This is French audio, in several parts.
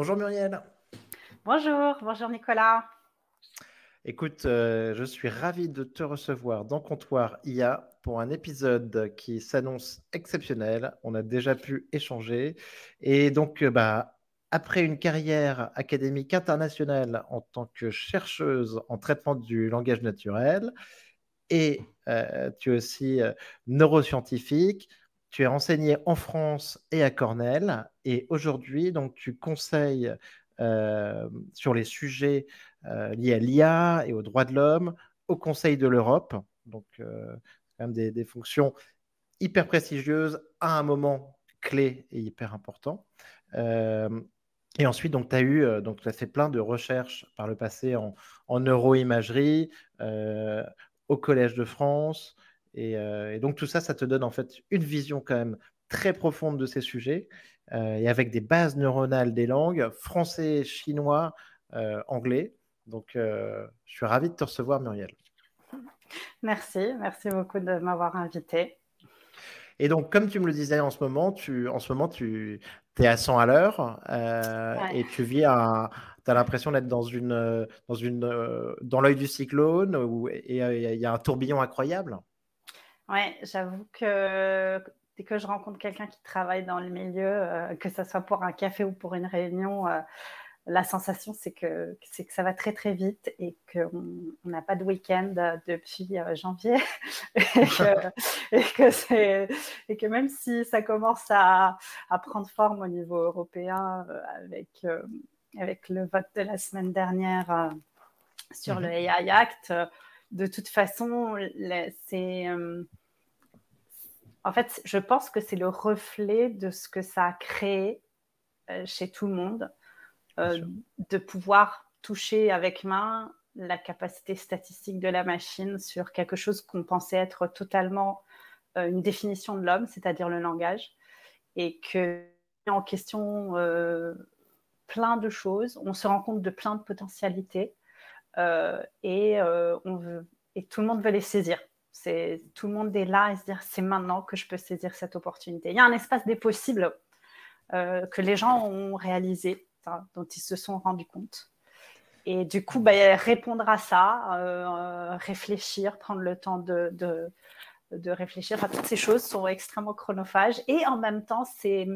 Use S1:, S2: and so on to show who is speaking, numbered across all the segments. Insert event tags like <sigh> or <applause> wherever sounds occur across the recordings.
S1: Bonjour Muriel.
S2: Bonjour, bonjour Nicolas.
S1: Écoute, euh, je suis ravi de te recevoir dans Comptoir IA pour un épisode qui s'annonce exceptionnel. On a déjà pu échanger. Et donc, euh, bah, après une carrière académique internationale en tant que chercheuse en traitement du langage naturel, et euh, tu es aussi neuroscientifique, tu es enseigné en France et à Cornell, et aujourd'hui, donc, tu conseilles sur les sujets euh, liées à l'IA et aux droits de l'homme, au Conseil de l'Europe. Donc, euh, quand même des, fonctions hyper prestigieuses à un moment clé et hyper important. Euh, et ensuite, donc, tu as eu, donc, as fait plein de recherches par le passé en, neuroimagerie, au Collège de France. Et, donc, tout ça, ça te donne en fait une vision quand même très profonde de ces sujets et avec des bases neuronales des langues, français, chinois, anglais. Donc, euh, je suis ravi de te recevoir, Muriel.
S2: Merci, merci beaucoup de m'avoir invité.
S1: Et donc, comme tu me le disais en ce moment, tu, en ce moment, tu es à 100 à l'heure euh, et tu vis à. Tu as l'impression d'être dans, une, dans, une, euh, dans l'œil du cyclone où, et il y a un tourbillon incroyable.
S2: Oui, j'avoue que dès que je rencontre quelqu'un qui travaille dans le milieu, que ce soit pour un café ou pour une réunion, la sensation, c'est que, c'est que ça va très très vite et qu'on n'a pas de week-end depuis euh, janvier. <laughs> et, que, <laughs> et, que même si ça commence à, prendre forme au niveau européen euh, avec, euh, avec le vote de la semaine dernière sur le mhm. AI Act, de toute façon, c'est. En fait, je pense que c'est le reflet de ce que ça a créé chez tout le monde euh, de pouvoir toucher avec main la capacité statistique de la machine sur quelque chose qu'on pensait être totalement euh, une définition de l'homme, c'est-à-dire le langage, et que en question euh, plein de choses, on se rend compte de plein de potentialités et, on veut, et tout le monde veut les saisir. C'est tout le monde est là et se dire c'est maintenant que je peux saisir cette opportunité. Il y a un espace des possibles que les gens ont réalisé dont ils se sont rendus compte. Et du coup, bah, répondre à ça, euh, réfléchir, prendre le temps de, de, réfléchir toutes ces choses sont extrêmement chronophages. Et en même temps, c'est,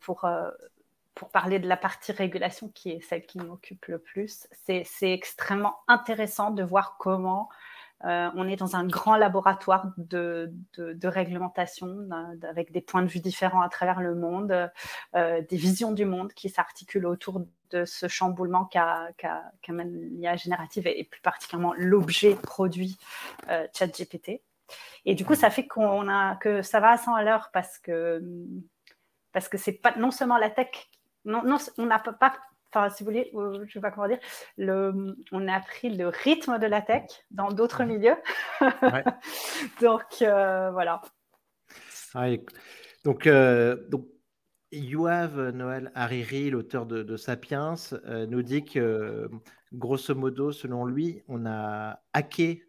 S2: pour, euh, pour parler de la partie régulation, qui est celle qui m'occupe le plus, c'est, extrêmement intéressant de voir comment euh, on est dans un grand laboratoire de, réglementation avec des points de vue différents à travers le monde, euh, des visions du monde qui s'articulent autour de ce chamboulement qu'amène l'IA générative et, plus particulièrement l'objet produit euh, ChatGPT. Et du coup, ça fait qu'on a que ça va à 100 à l'heure parce que parce que c'est pas non seulement la tech, non on n'a pas enfin, si vous voulez, je ne sais pas comment dire, le, on a pris le rythme de la tech dans d'autres milieux. <laughs> donc, euh, voilà.
S1: Ah, donc, euh, donc, Youav Noël Hariri, l'auteur de, Sapiens, euh, nous dit que, grosso modo, selon lui, on a hacké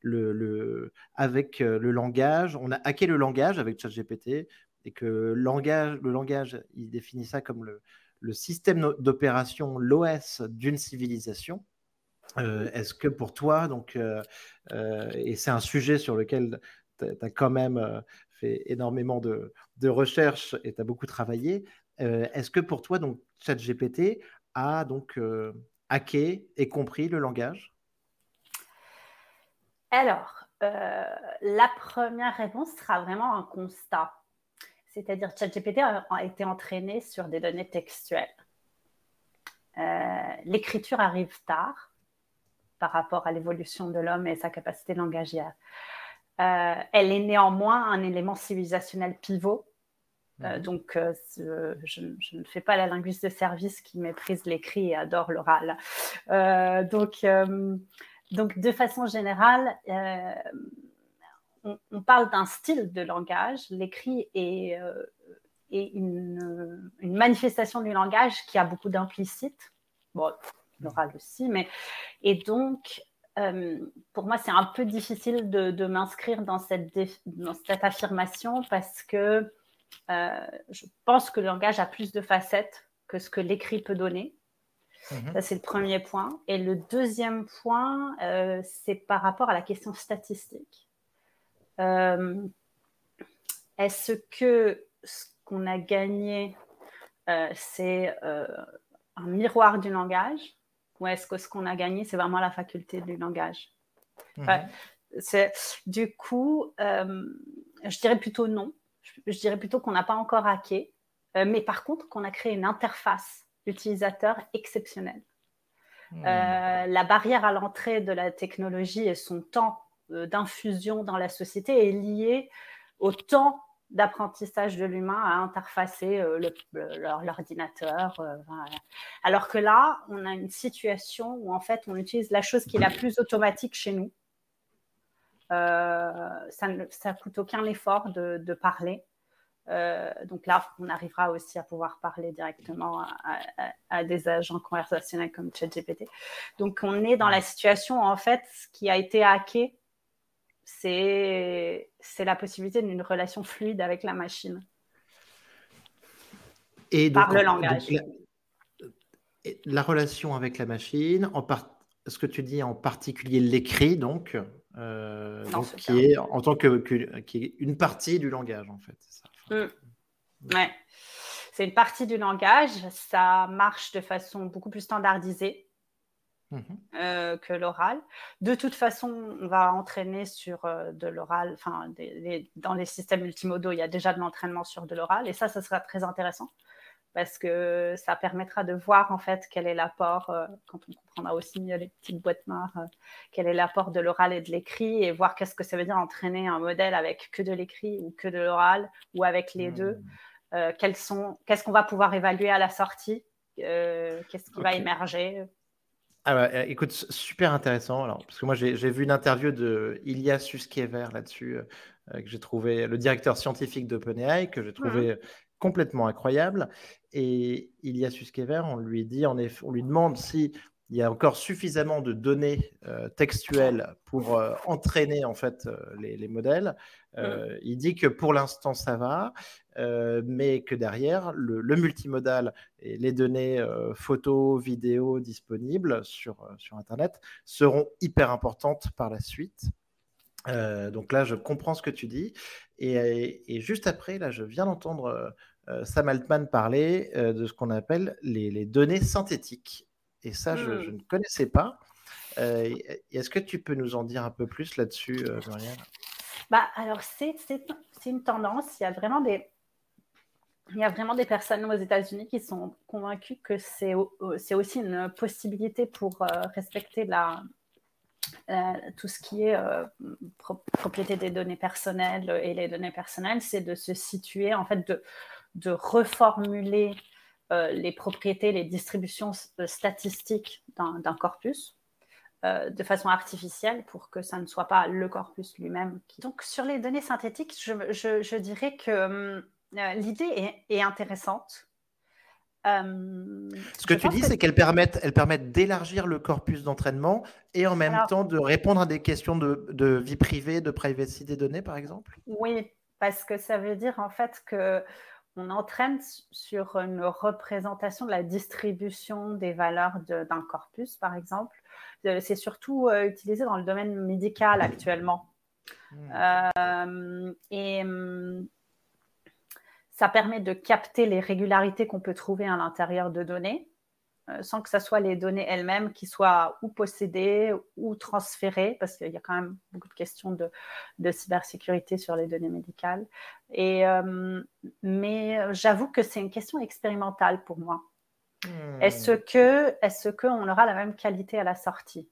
S1: le, le, avec le langage, on a hacké le langage avec ChatGPT et que langage, le langage, il définit ça comme le, le système d'opération, l'OS d'une civilisation. Euh, est-ce que pour toi, donc, euh, euh, et c'est un sujet sur lequel tu as quand même fait énormément de, recherches et tu as beaucoup travaillé, est-ce que pour toi, donc, ChatGPT a donc hacké et compris le langage?
S2: Alors, la première réponse sera vraiment un constat. C'est-à-dire ChatGPT a, été entraîné sur des données textuelles. Euh, l'écriture arrive tard par rapport à l'évolution de l'homme et sa capacité langagière. Euh, elle est néanmoins un élément civilisationnel pivot. Euh, mhm. donc, je, ne fais pas la linguiste de service qui méprise l'écrit et adore l'oral. donc, donc, de façon générale, on, parle d'un style de langage. L'écrit est, euh, une, manifestation du langage qui a beaucoup d'implicite. Bon, l'oral aussi, mais. Et donc, euh, pour moi, c'est un peu difficile de, m'inscrire dans cette, dans cette affirmation parce que je pense que le langage a plus de facettes que ce que l'écrit peut donner. Mhm. Ça, c'est le premier point. Et le deuxième point, euh, c'est par rapport à la question statistique. Euh, est-ce que ce qu'on a gagné, euh, c'est un miroir du langage? Ou est-ce que ce qu'on a gagné, c'est vraiment la faculté du langage? Mhm. Du coup, je dirais plutôt non. Je, dirais plutôt qu'on n'a pas encore hacké, mais par contre qu'on a créé une interface utilisateur exceptionnel. Hmm. Euh, la barrière à l'entrée de la technologie et son temps euh, d'infusion dans la société est liée au temps d'apprentissage de l'humain à interfacer euh, l'ordinateur. Alors que là, on a une situation où en fait, on utilise la chose qui est la plus automatique chez nous. ça ne coûte aucun effort de parler. Euh, donc là, on arrivera aussi à pouvoir parler directement à, des agents conversationnels comme ChatGPT. Donc on est dans la situation, en fait, qui a été hacké, c'est la possibilité d'une relation fluide avec la machine.
S1: Et
S2: par le langage.
S1: la, relation avec la machine, en ce que tu dis en particulier l'écrit, donc, euh, qui est en tant que, qui est une partie du langage, en fait. Ça.
S2: Mm. Ouais. C'est une partie du langage. Ça marche de façon beaucoup plus standardisée mm-hmm. euh, que l'oral. De toute façon, on va entraîner sur euh, de l'oral. Enfin, dans les systèmes multimodaux, il y a déjà de l'entraînement sur de l'oral. Et ça, ça sera très intéressant parce que ça permettra de voir en fait quel est l'apport, euh, quand on comprendra aussi mieux les petites boîtes noires, quel est l'apport de l'oral et de l'écrit et voir qu'est-ce que ça veut dire entraîner un modèle avec que de l'écrit ou que de l'oral ou avec les deux. Hmm. Qu'est-ce qu'on va pouvoir évaluer à la sortie Qu'est-ce qui va émerger
S1: ah bah, écoute, super intéressant. Alors, parce que moi, j'ai vu une interview de Ilya Suskever là-dessus, que j'ai trouvé, le directeur scientifique d'OpenAI, que j'ai trouvé mmh complètement incroyable. Et Ilya Suskever, on lui dit, on lui demande si il y a encore suffisamment de données euh, textuelles pour euh, entraîner en fait euh, les, modèles. Il dit que pour l'instant ça va, mais que derrière le, le, multimodal et les données photos, vidéos disponibles sur, sur Internet seront hyper importantes par la suite. donc là, je comprends ce que tu dis. Et, juste après, là, je viens d'entendre euh, euh, Sam Altman parler euh, de ce qu'on appelle les, données synthétiques. Et ça, je, hmm. ne connaissais pas. Est-ce que tu peux nous en dire un peu plus là-dessus, Marianne?
S2: Bah, Alors, c'est une tendance. Il y a vraiment des, il y a vraiment des personnes aux États-Unis qui sont convaincues que c'est aussi une possibilité pour respecter la, euh, tout ce qui est euh, propriété des données personnelles et les données personnelles, c'est de se situer, en fait, de, de reformuler euh, les propriétés, les distributions statistiques d'un corpus de façon artificielle pour que ça ne soit pas le corpus lui-même. Donc, sur les données synthétiques, je, je, je dirais que l'idée est, est intéressante.
S1: Euh, Ce que tu dis, c'est qu'elles permettent, elles permettent d'élargir le corpus d'entraînement et en même temps de répondre à des questions de, vie privée, de privacy des données, par exemple?
S2: Oui, parce que ça veut dire en fait que on entraîne sur une représentation de la distribution des valeurs d'un corpus, par exemple. Euh, c'est surtout euh, utilisé dans le domaine médical actuellement. Hmm. et hum, ça permet de capter les régularités qu'on peut trouver à l'intérieur de données, euh, sans que ce soit les données elles-mêmes qui soient ou possédées ou transférées, parce qu'il y a quand même beaucoup de questions de, cybersécurité sur les données médicales. Et, euh, mais j'avoue que c'est une question expérimentale pour moi. Hmm. Est-ce que, est-ce qu'on aura la même qualité à la sortie?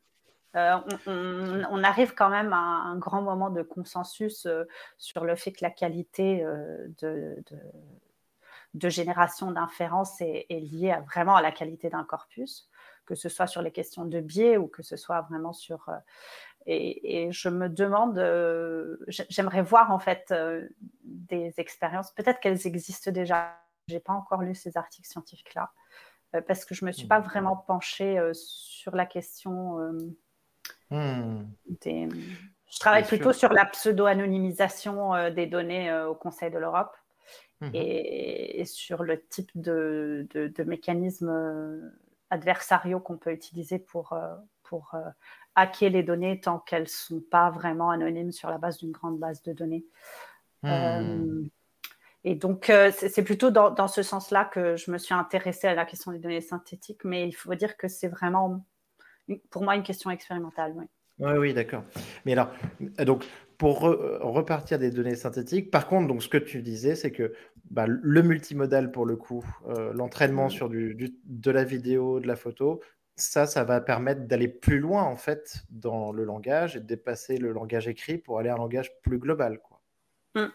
S2: Euh, on, arrive quand même à un grand moment de consensus euh, sur le fait que la qualité euh, de, génération d'inférences est, liée vraiment à la qualité d'un corpus, que ce soit sur les questions de biais ou que ce soit vraiment sur... Et, je me demande, j'aimerais voir en fait des expériences, peut-être qu'elles existent déjà. Je n'ai pas encore lu ces articles scientifiques-là, parce que je ne me suis pas mmh. vraiment penchée sur la question Hmm. je travaille plutôt sur la pseudo-anonymisation euh, des données euh, au Conseil de l'Europe. mhm. et, sur le type de, de, mécanismes adversariaux qu'on peut utiliser pour, pour hacker les données tant qu'elles ne sont pas vraiment anonymes sur la base d'une grande base de données. Hmm. Et donc, euh, c'est plutôt dans, ce sens-là que je me suis intéressée à la question des données synthétiques, mais il faut dire que c'est vraiment, pour moi, une question expérimentale. Oui,
S1: oui, oui d'accord. Mais alors, donc, pour repartir des données synthétiques, par contre, donc, ce que tu disais, c'est que bah, le multimodal, pour le coup, euh, l'entraînement sur du, de la vidéo, de la photo, ça, ça va permettre d'aller plus loin, en fait, dans le langage et de dépasser le langage écrit pour aller à un langage plus global. Quoi.
S2: Mmh.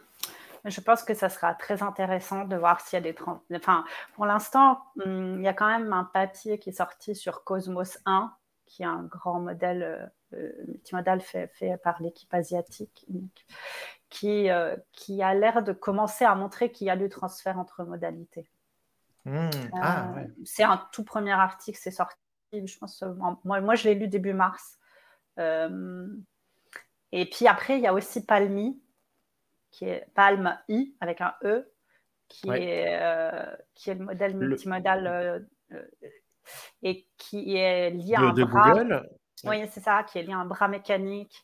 S2: Je pense que ça sera très intéressant de voir s'il y a des... Enfin, pour l'instant, hmm, il y a quand même un papier qui est sorti sur Cosmos 1, qui est un grand modèle euh, euh, multimodal fait, fait par l'équipe asiatique, qui, euh, qui a l'air de commencer à montrer qu'il y a du transfert entre modalités.
S1: Mmh. Ah,
S2: c'est un tout premier article, c'est sorti, je pense, moi, moi je l'ai lu début mars. et puis après, il y a aussi Palmi, qui est Palm I avec un E, qui, est, euh, qui est le modèle multimodal euh, et qui est lié à un bras. Oui, c'est ça, qui est lié à un bras mécanique.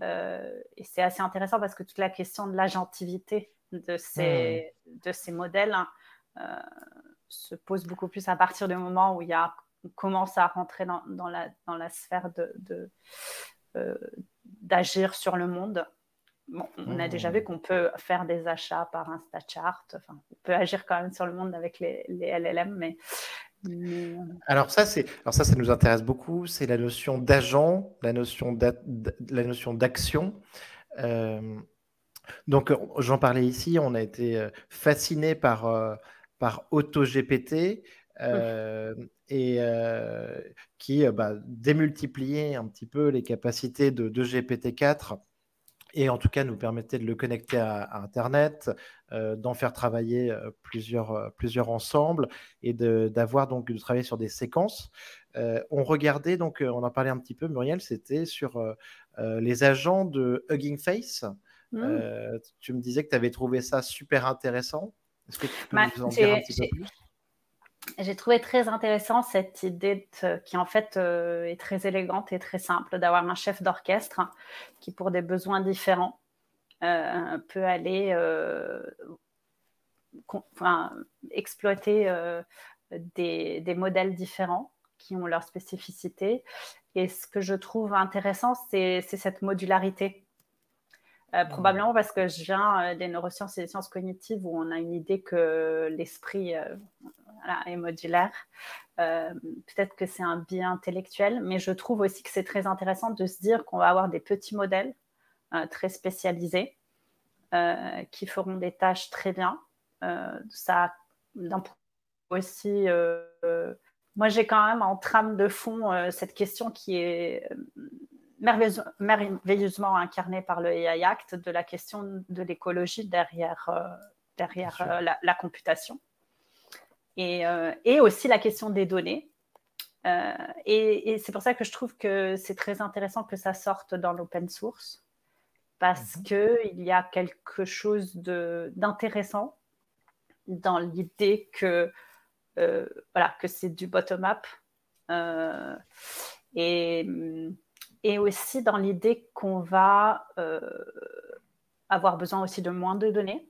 S2: et c'est assez intéressant parce que toute la question de l'agentivité de ces, hmm. de ces modèles hein, se pose beaucoup plus à partir du moment où il y a, on commence à rentrer dans, dans, la, dans la sphère de, d'agir sur le monde on a déjà vu mmh. qu'on peut faire des achats par InstaChart. Enfin, on peut agir quand même sur le monde avec les, LLM, mais,
S1: Alors ça, c'est alors ça, ça nous intéresse beaucoup. C'est la notion d'agent, la notion la notion d'action. Euh, donc, j'en parlais ici. On a été euh, fasciné par euh, par AutoGPT. et qui bah, démultipliait un petit peu les capacités de, de GPT-4 et en tout cas nous permettait de le connecter à, Internet, euh, d'en faire travailler euh, plusieurs, euh, plusieurs ensemble et d'avoir donc de travailler sur des séquences. on regardait donc, on en parlait un petit peu, Muriel, c'était sur les agents de Hugging Face. Mmh. tu me disais que tu avais trouvé ça super intéressant. Est-ce que tu peux bah, nous en dire un petit peu plus?
S2: J'ai trouvé très intéressant cette idée qui en fait euh, est très élégante et très simple d'avoir un chef d'orchestre qui pour des besoins différents euh, peut aller euh, exploiter des, des, modèles différents qui ont leur spécificité. Et ce que je trouve intéressant, c'est cette modularité. Mmh. probablement parce que je viens des neurosciences et des sciences cognitives où on a une idée que l'esprit et modulaire. Euh, peut-être que c'est un biais intellectuel, mais je trouve aussi que c'est très intéressant de se dire qu'on va avoir des petits modèles euh, très spécialisés euh, qui feront des tâches très bien. ça, aussi, moi j'ai quand même en trame de fond cette question qui est merveilleusement incarnée par le AI Act de la question de l'écologie derrière, derrière la, computation. Euh, et, aussi la question des données. Euh, et, c'est pour ça que je trouve que c'est très intéressant que ça sorte dans l'open source, parce mhm. qu'il y a quelque chose d'intéressant dans l'idée que, euh, voilà, que c'est du bottom-up. et, et aussi dans l'idée qu'on va avoir besoin aussi de moins de données.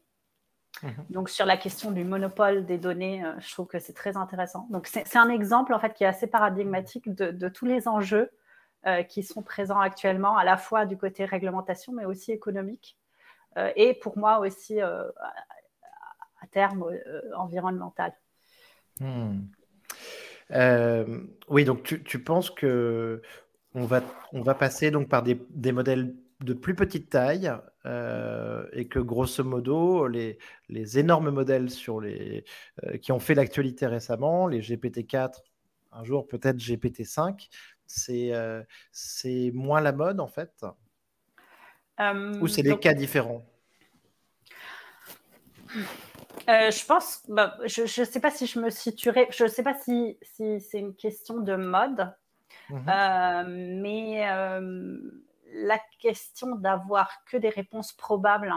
S2: Mhm. Donc sur la question du monopole des données, euh, je trouve que c'est très intéressant. Donc c'est un exemple en fait qui est assez paradigmatique de, tous les enjeux euh, qui sont présents actuellement, à la fois du côté réglementation, mais aussi économique, euh, et pour moi aussi à terme environnemental.
S1: Hmm. oui, donc tu, penses que on va, on va passer donc par des, des modèles de plus petite taille euh, et que grosso modo, les, les énormes modèles sur les, euh, qui ont fait l'actualité récemment, les GPT-4, un jour peut-être GPT-5, euh, c'est moins la mode en fait? Ou c'est des cas différents?
S2: Je pense, bah, je ne sais pas si je me situerai, je ne sais pas si, si c'est une question de mode, mmh mais la question d'avoir que des réponses probables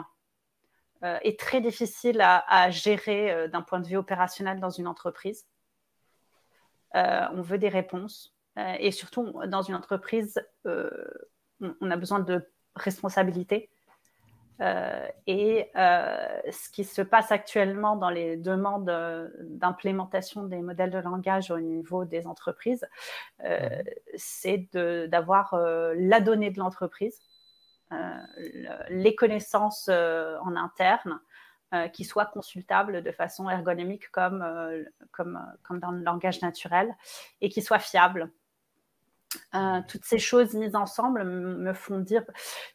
S2: est très difficile à, gérer d'un point de vue opérationnel dans une entreprise. on veut des réponses. et surtout, dans une entreprise, on, a besoin de responsabilité. Euh, et euh, ce qui se passe actuellement dans les demandes euh, d'implémentation des modèles de langage au niveau des entreprises, c'est d'avoir la donnée de l'entreprise, les connaissances en interne, qui soient consultables de façon ergonomique comme, comme, comme dans le langage naturel et qui soient fiables. Euh, toutes ces choses mises ensemble me font dire.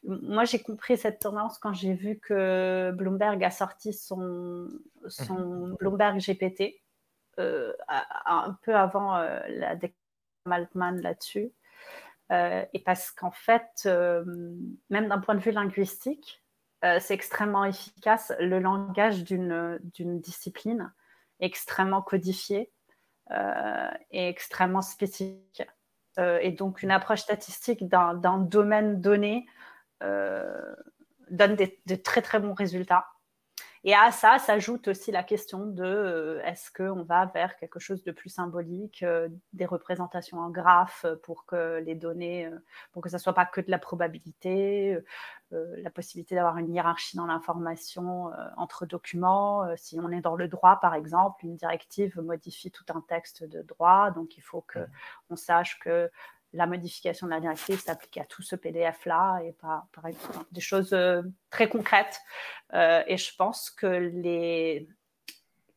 S2: Moi, j'ai compris cette tendance quand j'ai vu que Bloomberg a sorti son, son mhm. Bloomberg GPT euh, un peu avant euh, la déclaration Maltman là-dessus. et parce qu'en fait, même d'un point de vue linguistique, c'est extrêmement efficace. Le langage d'une discipline extrêmement codifié et extrêmement spécifique. Euh, et donc une approche statistique d'un domaine donné euh, donne de très très bons résultats. Et à ça s'ajoute aussi la question de euh, est-ce qu'on va vers quelque chose de plus symbolique, euh, des représentations en graphe pour que les données, euh, pour que ça soit pas que de la probabilité, la possibilité d'avoir une hiérarchie dans l'information entre documents. si on est dans le droit, par exemple, une directive modifie tout un texte de droit, donc il faut que on sache que la modification de la directive s'applique à tout ce PDF-là et pas, par exemple, des choses euh, très concrètes. Euh, et je pense que, les,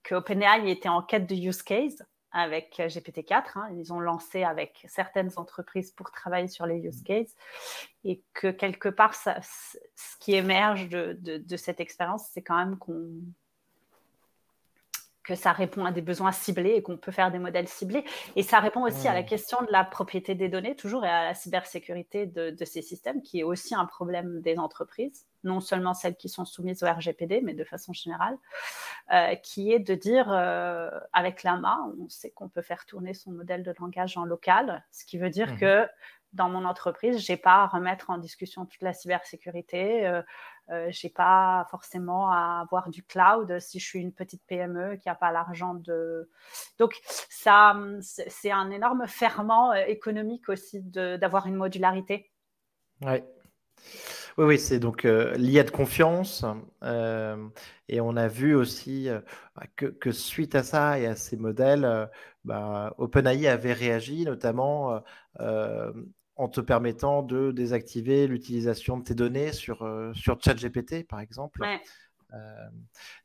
S2: que OpenAI était en quête de use case avec GPT-4. Hein. Ils ont lancé avec certaines entreprises pour travailler sur les use cases et que quelque part, ça, ce qui émerge de, de cette expérience, c'est quand même qu'on que ça répond à des besoins ciblés et qu'on peut faire des modèles ciblés. Et ça répond aussi à la question de la propriété des données, toujours, et à la cybersécurité de, ces systèmes, qui est aussi un problème des entreprises, non seulement celles qui sont soumises au RGPD, mais de façon générale, euh, qui est de dire, euh, avec l'AMA, on sait qu'on peut faire tourner son modèle de langage en local, ce qui veut dire mmh. que dans mon entreprise, je n'ai pas à remettre en discussion toute la cybersécurité. Euh, euh, je n'ai pas forcément à avoir du cloud si je suis une petite PME qui n'a pas l'argent de. Donc, ça, c'est un énorme ferment euh, économique aussi d'avoir une modularité.
S1: Ouais. Oui, oui, c'est donc lié de confiance. et on a vu aussi bah, que, suite à ça et à ces modèles, bah, OpenAI avait réagi notamment en te permettant de désactiver l'utilisation de tes données sur, euh, sur ChatGPT, par exemple. Euh,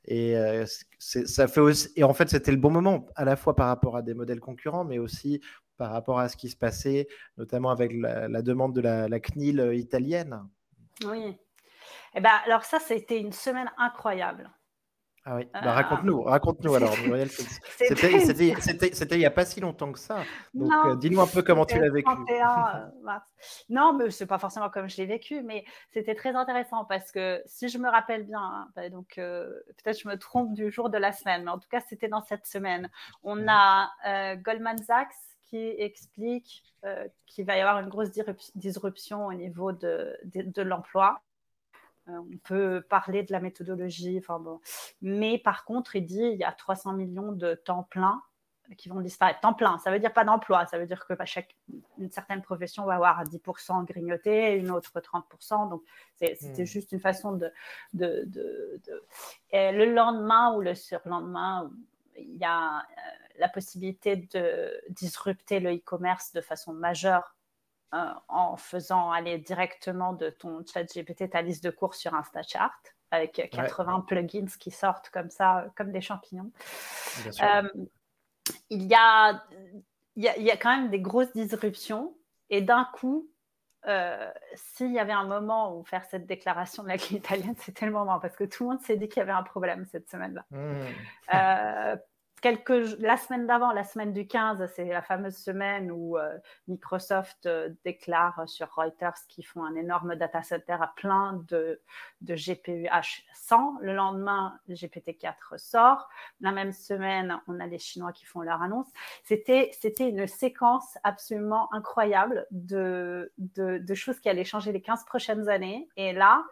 S1: et euh, ça fait aussi, et en fait, c'était le bon moment, à la fois par rapport à des modèles concurrents, mais aussi par rapport à ce qui se passait, notamment avec la, demande de la, la, CNIL italienne.
S2: Oui. Eh ben, alors ça, c'était une semaine incroyable.
S1: Ah oui, bah, raconte-nous, raconte-nous alors, C'était il n'y a pas si longtemps que ça. Donc, euh, dis-nous un peu comment tu l'as vécu.
S2: Euh, <laughs> non, mais c'est pas forcément comme je l'ai vécu, mais c'était très intéressant parce que si je me rappelle bien, hein, bah, donc euh, peut-être je me trompe du jour de la semaine, mais en tout cas, c'était dans cette semaine. On a Goldman Sachs qui explique qu'il va y avoir une grosse disruption au niveau de, de l'emploi euh, on peut parler de la méthodologie, enfin bon. mais par contre, il dit il y a 300 millions de temps plein qui vont disparaître. Temps plein, ça veut dire pas d'emploi, ça veut dire que bah, chaque, une certaine profession va avoir 10% grignoté, une autre 30%. Donc, c'était hmm. juste une façon de. de, de, Et le lendemain ou le surlendemain, il y a euh, la possibilité de disrupter le e-commerce de façon majeure euh, en faisant aller directement de ton chat GPT ta liste de cours sur InstaChart avec 80 plugins qui sortent comme ça, comme des champignons. Euh, il, y a, il, y a, quand même des grosses disruptions et d'un coup, euh, s'il y avait un moment où faire cette déclaration de la clé italienne, c'était le moment parce que tout le monde s'est dit qu'il y avait un problème cette semaine-là. Mmh quelques, la semaine d'avant, la semaine du 15, c'est la fameuse semaine où euh, Microsoft euh, déclare sur Reuters qu'ils font un énorme data center à plein de, de GPU H100. Le lendemain, le GPT-4 sort. La même semaine, on a les Chinois qui font leur annonce. C'était, une séquence absolument incroyable de, de, de, choses qui allaient changer les 15 prochaines années. Et là,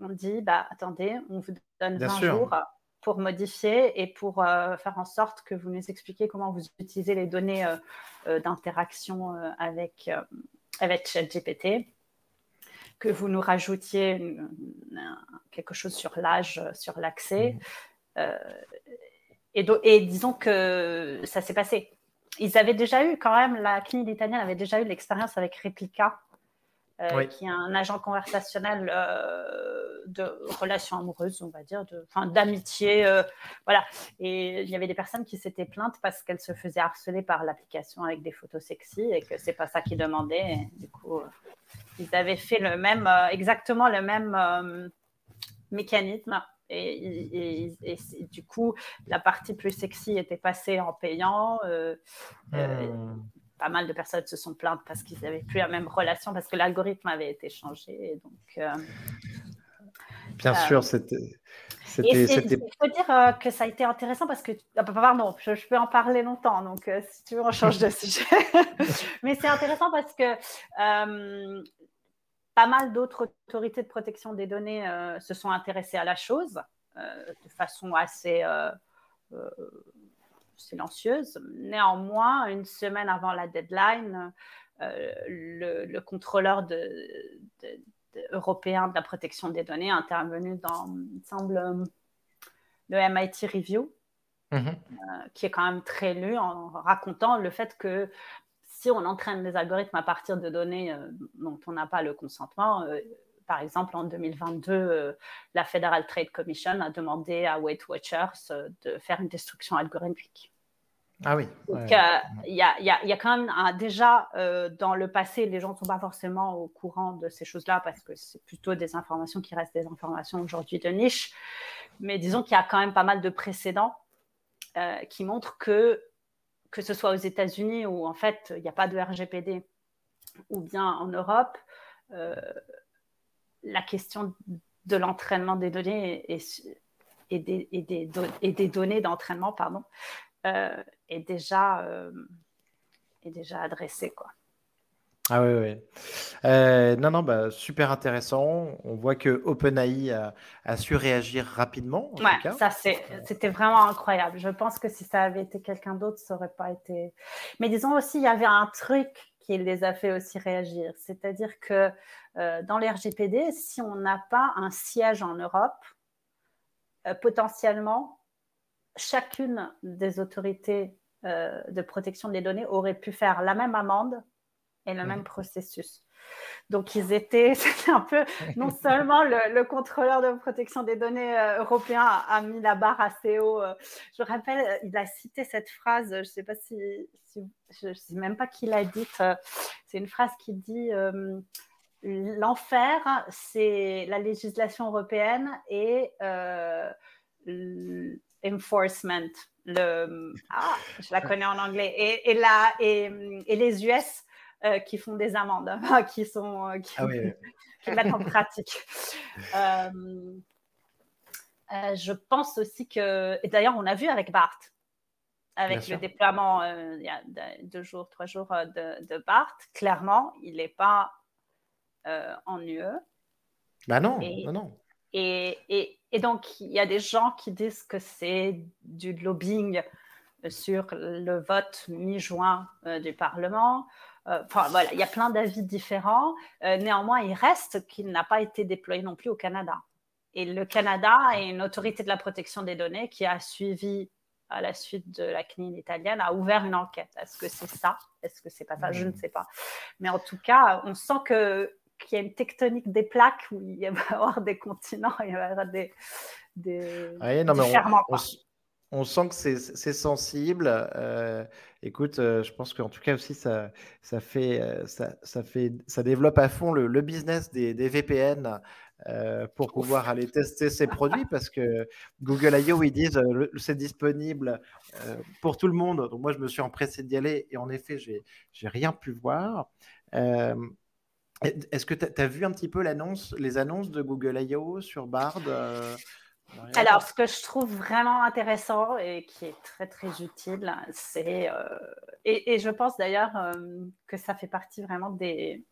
S2: on dit bah, attendez, on vous donne 20 jours pour modifier et pour euh, faire en sorte que vous nous expliquiez comment vous utilisez les données euh, euh, d'interaction avec, avec ChatGPT, que vous nous rajoutiez quelque chose sur l'âge, sur l'accès. Mmh. Et, et, disons que ça s'est passé. Ils avaient déjà eu quand même, la clinique italienne avait déjà eu l'expérience avec Replica, qui est un agent conversationnel de relations amoureuses, on va dire, d'amitié, euh, voilà. Et il y avait des personnes qui s'étaient plaintes parce qu'elles se faisaient harceler par l'application avec des photos sexy et que c'est pas ça qu'ils demandaient. du coup, euh, ils avaient fait le même, euh, exactement le même mécanisme. Et, du coup, la partie plus sexy était passée en payant. Hmm. Pas mal de personnes se sont plaintes parce qu'ils n'avaient plus la même relation, parce que l'algorithme avait été changé. donc,
S1: Bien sûr, euh, c'était. Il
S2: faut dire euh, que ça a été intéressant parce que, ah, bah, pardon, je, peux en parler longtemps, donc euh, si tu veux, on change de <laughs> sujet. <laughs> Mais c'est intéressant parce que pas mal d'autres autorités de protection des données se sont intéressées à la chose de façon assez silencieuse. Néanmoins, une semaine avant la deadline, le, contrôleur de, européen de la protection des données intervenu dans, il semble, le MIT Review, mhm. euh, qui est quand même très lu en racontant le fait que si on entraîne des algorithmes à partir de données euh, dont on n'a pas le consentement, euh, par exemple, en 2022, la Federal Trade Commission a demandé à Weight Watchers de faire une destruction algorithmique.
S1: Ah oui.
S2: Donc, il y, a, y, a, quand même déjà euh, dans le passé, les gens ne sont pas forcément au courant de ces choses-là parce que c'est plutôt des informations qui restent des informations aujourd'hui de niche. Mais disons qu'il y a quand même pas mal de précédents euh, qui montrent que, que ce soit aux États-Unis où en fait il n'y a pas de RGPD ou bien en Europe, euh, la question de l'entraînement des données des, et, des, et des données d'entraînement, pardon, euh, est, déjà, euh, est déjà adressé. Quoi.
S1: Ah oui, oui. Euh, non, non, bah, super intéressant. On voit que OpenAI a, a su réagir rapidement.
S2: ouais, ça c'était vraiment incroyable. Je pense que si ça avait été quelqu'un d'autre, ça aurait pas été. Mais disons aussi, il y avait un truc qui les a fait aussi réagir. C'est-à-dire que dans les RGPD, si on n'a pas un siège en Europe, potentiellement, chacune des autorités euh, de protection des données aurait pu faire la même amende et le même processus. Donc, ils étaient, <laughs> c'était un peu, non <laughs> seulement le, contrôleur de protection des données euh, européen a, mis la barre assez haut. Euh, je rappelle, il a cité cette phrase, je ne sais pas si, je ne sais même pas qui l'a dite. c'est une phrase qui dit l'enfer, c'est la législation européenne et enforcement. Le, <laughs> ah, je la connais en anglais. Et, et, la, et, et les US euh, qui font des amendes, <laughs> qui, sont, euh, qui, ah <laughs> qui mettent en pratique. Euh, je pense aussi que, et d'ailleurs, on a vu avec BART, avec le déploiement il y a deux jours, trois jours de, de BART, clairement, il n'est pas en UE.
S1: Bah non, non, non.
S2: Et, et, et donc, il y a des gens qui disent que c'est du lobbying sur le vote mi-juin euh, du Parlement. Euh, enfin, voilà, il y a plein d'avis différents. Euh, néanmoins, il reste qu'il n'a pas été déployé non plus au Canada. Et le Canada est une autorité de la protection des données qui a suivi à la suite de la CNIL italienne, a ouvert une enquête. Est-ce que c'est ça? Est-ce que c'est pas ça? Je ne sais pas. Mais en tout cas, on sent que qu'il y a une tectonique des plaques où il va y avoir des continents, il va y avoir des, des
S1: non, mais on, sent que c'est sensible. Euh, écoute, euh, je pense qu'en tout cas aussi, ça, ça, fait, euh, ça, ça, fait, ça développe à fond le, business des, des VPN. pour pouvoir aller tester ces produits parce que Google I.O. ils disent c'est disponible pour tout le monde. Donc moi je me suis empressé d'y aller et en effet j'ai j'ai rien pu voir. Est-ce que tu as, vu un petit peu l'annonce, les annonces de Google I.O. sur Bard euh,
S2: Alors, ce que je trouve vraiment intéressant et qui est très très utile, c'est euh, et, je pense d'ailleurs euh, que ça fait partie vraiment des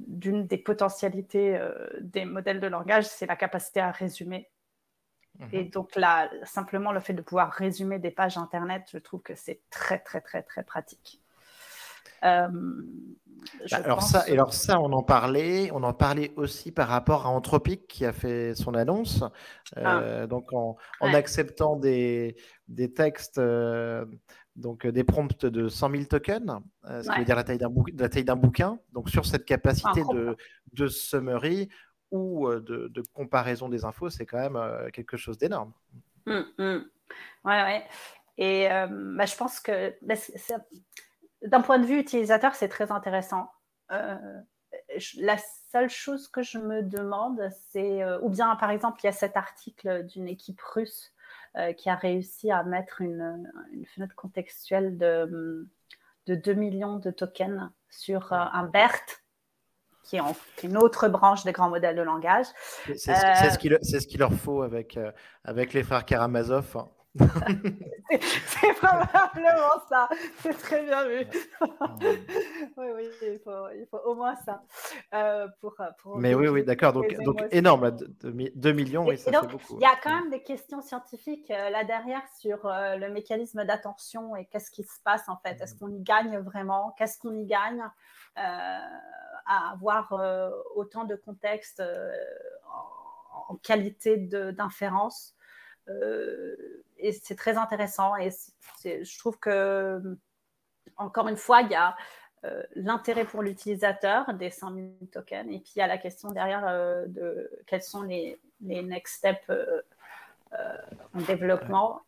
S2: d'une des potentialités des modèles de langage, c'est la capacité à résumer. Et mhm. donc là, simplement le fait de pouvoir résumer des pages Internet, je trouve que c'est très, très, très, très pratique.
S1: Euh, bah, alors, ça, et alors ça, on en parlait, on en parlait aussi par rapport à Anthropic qui a fait son annonce. Euh, ah. Donc en, acceptant des, des textes, euh, donc des prompts de 100 000 tokens, ce qui veut dire la taille d'un bouquin. Donc sur cette capacité de, de summary ou de, de, comparaison des infos, c'est quand même quelque chose d'énorme.
S2: Oui, oui. Mmh. Ouais, ouais. Et bah, je pense que bah, d'un point de vue utilisateur, c'est très intéressant. Euh, la seule chose que je me demande, c'est, euh, ou bien par exemple, il y a cet article d'une équipe russe euh, qui a réussi à mettre une, fenêtre contextuelle de, de, 2 millions de tokens sur un BERT, qui est, une autre branche des grands modèles de langage.
S1: C'est ce qu'il leur faut avec, avec les frères Karamazov. Hein <laughs>
S2: c'est probablement ça. C'est très bien vu. <laughs> oui, oui, il faut, il faut, au moins ça. Euh, pour, pour,
S1: Mais oui, oui, d'accord. Donc, donc énorme, 2 millions, oui, ça fait beaucoup.
S2: Il y a quand même des questions scientifiques euh, là derrière sur euh, le mécanisme d'attention et qu'est-ce qui se passe en fait. Est-ce qu'on y gagne vraiment? Qu'est-ce qu'on y gagne à avoir autant de contexte en, en qualité d'inférence et c'est très intéressant. Et je trouve que, encore une fois, il y a euh, l'intérêt pour l'utilisateur des 100 000 tokens, et puis il y a la question derrière euh, de quels sont les, les next steps euh, en développement,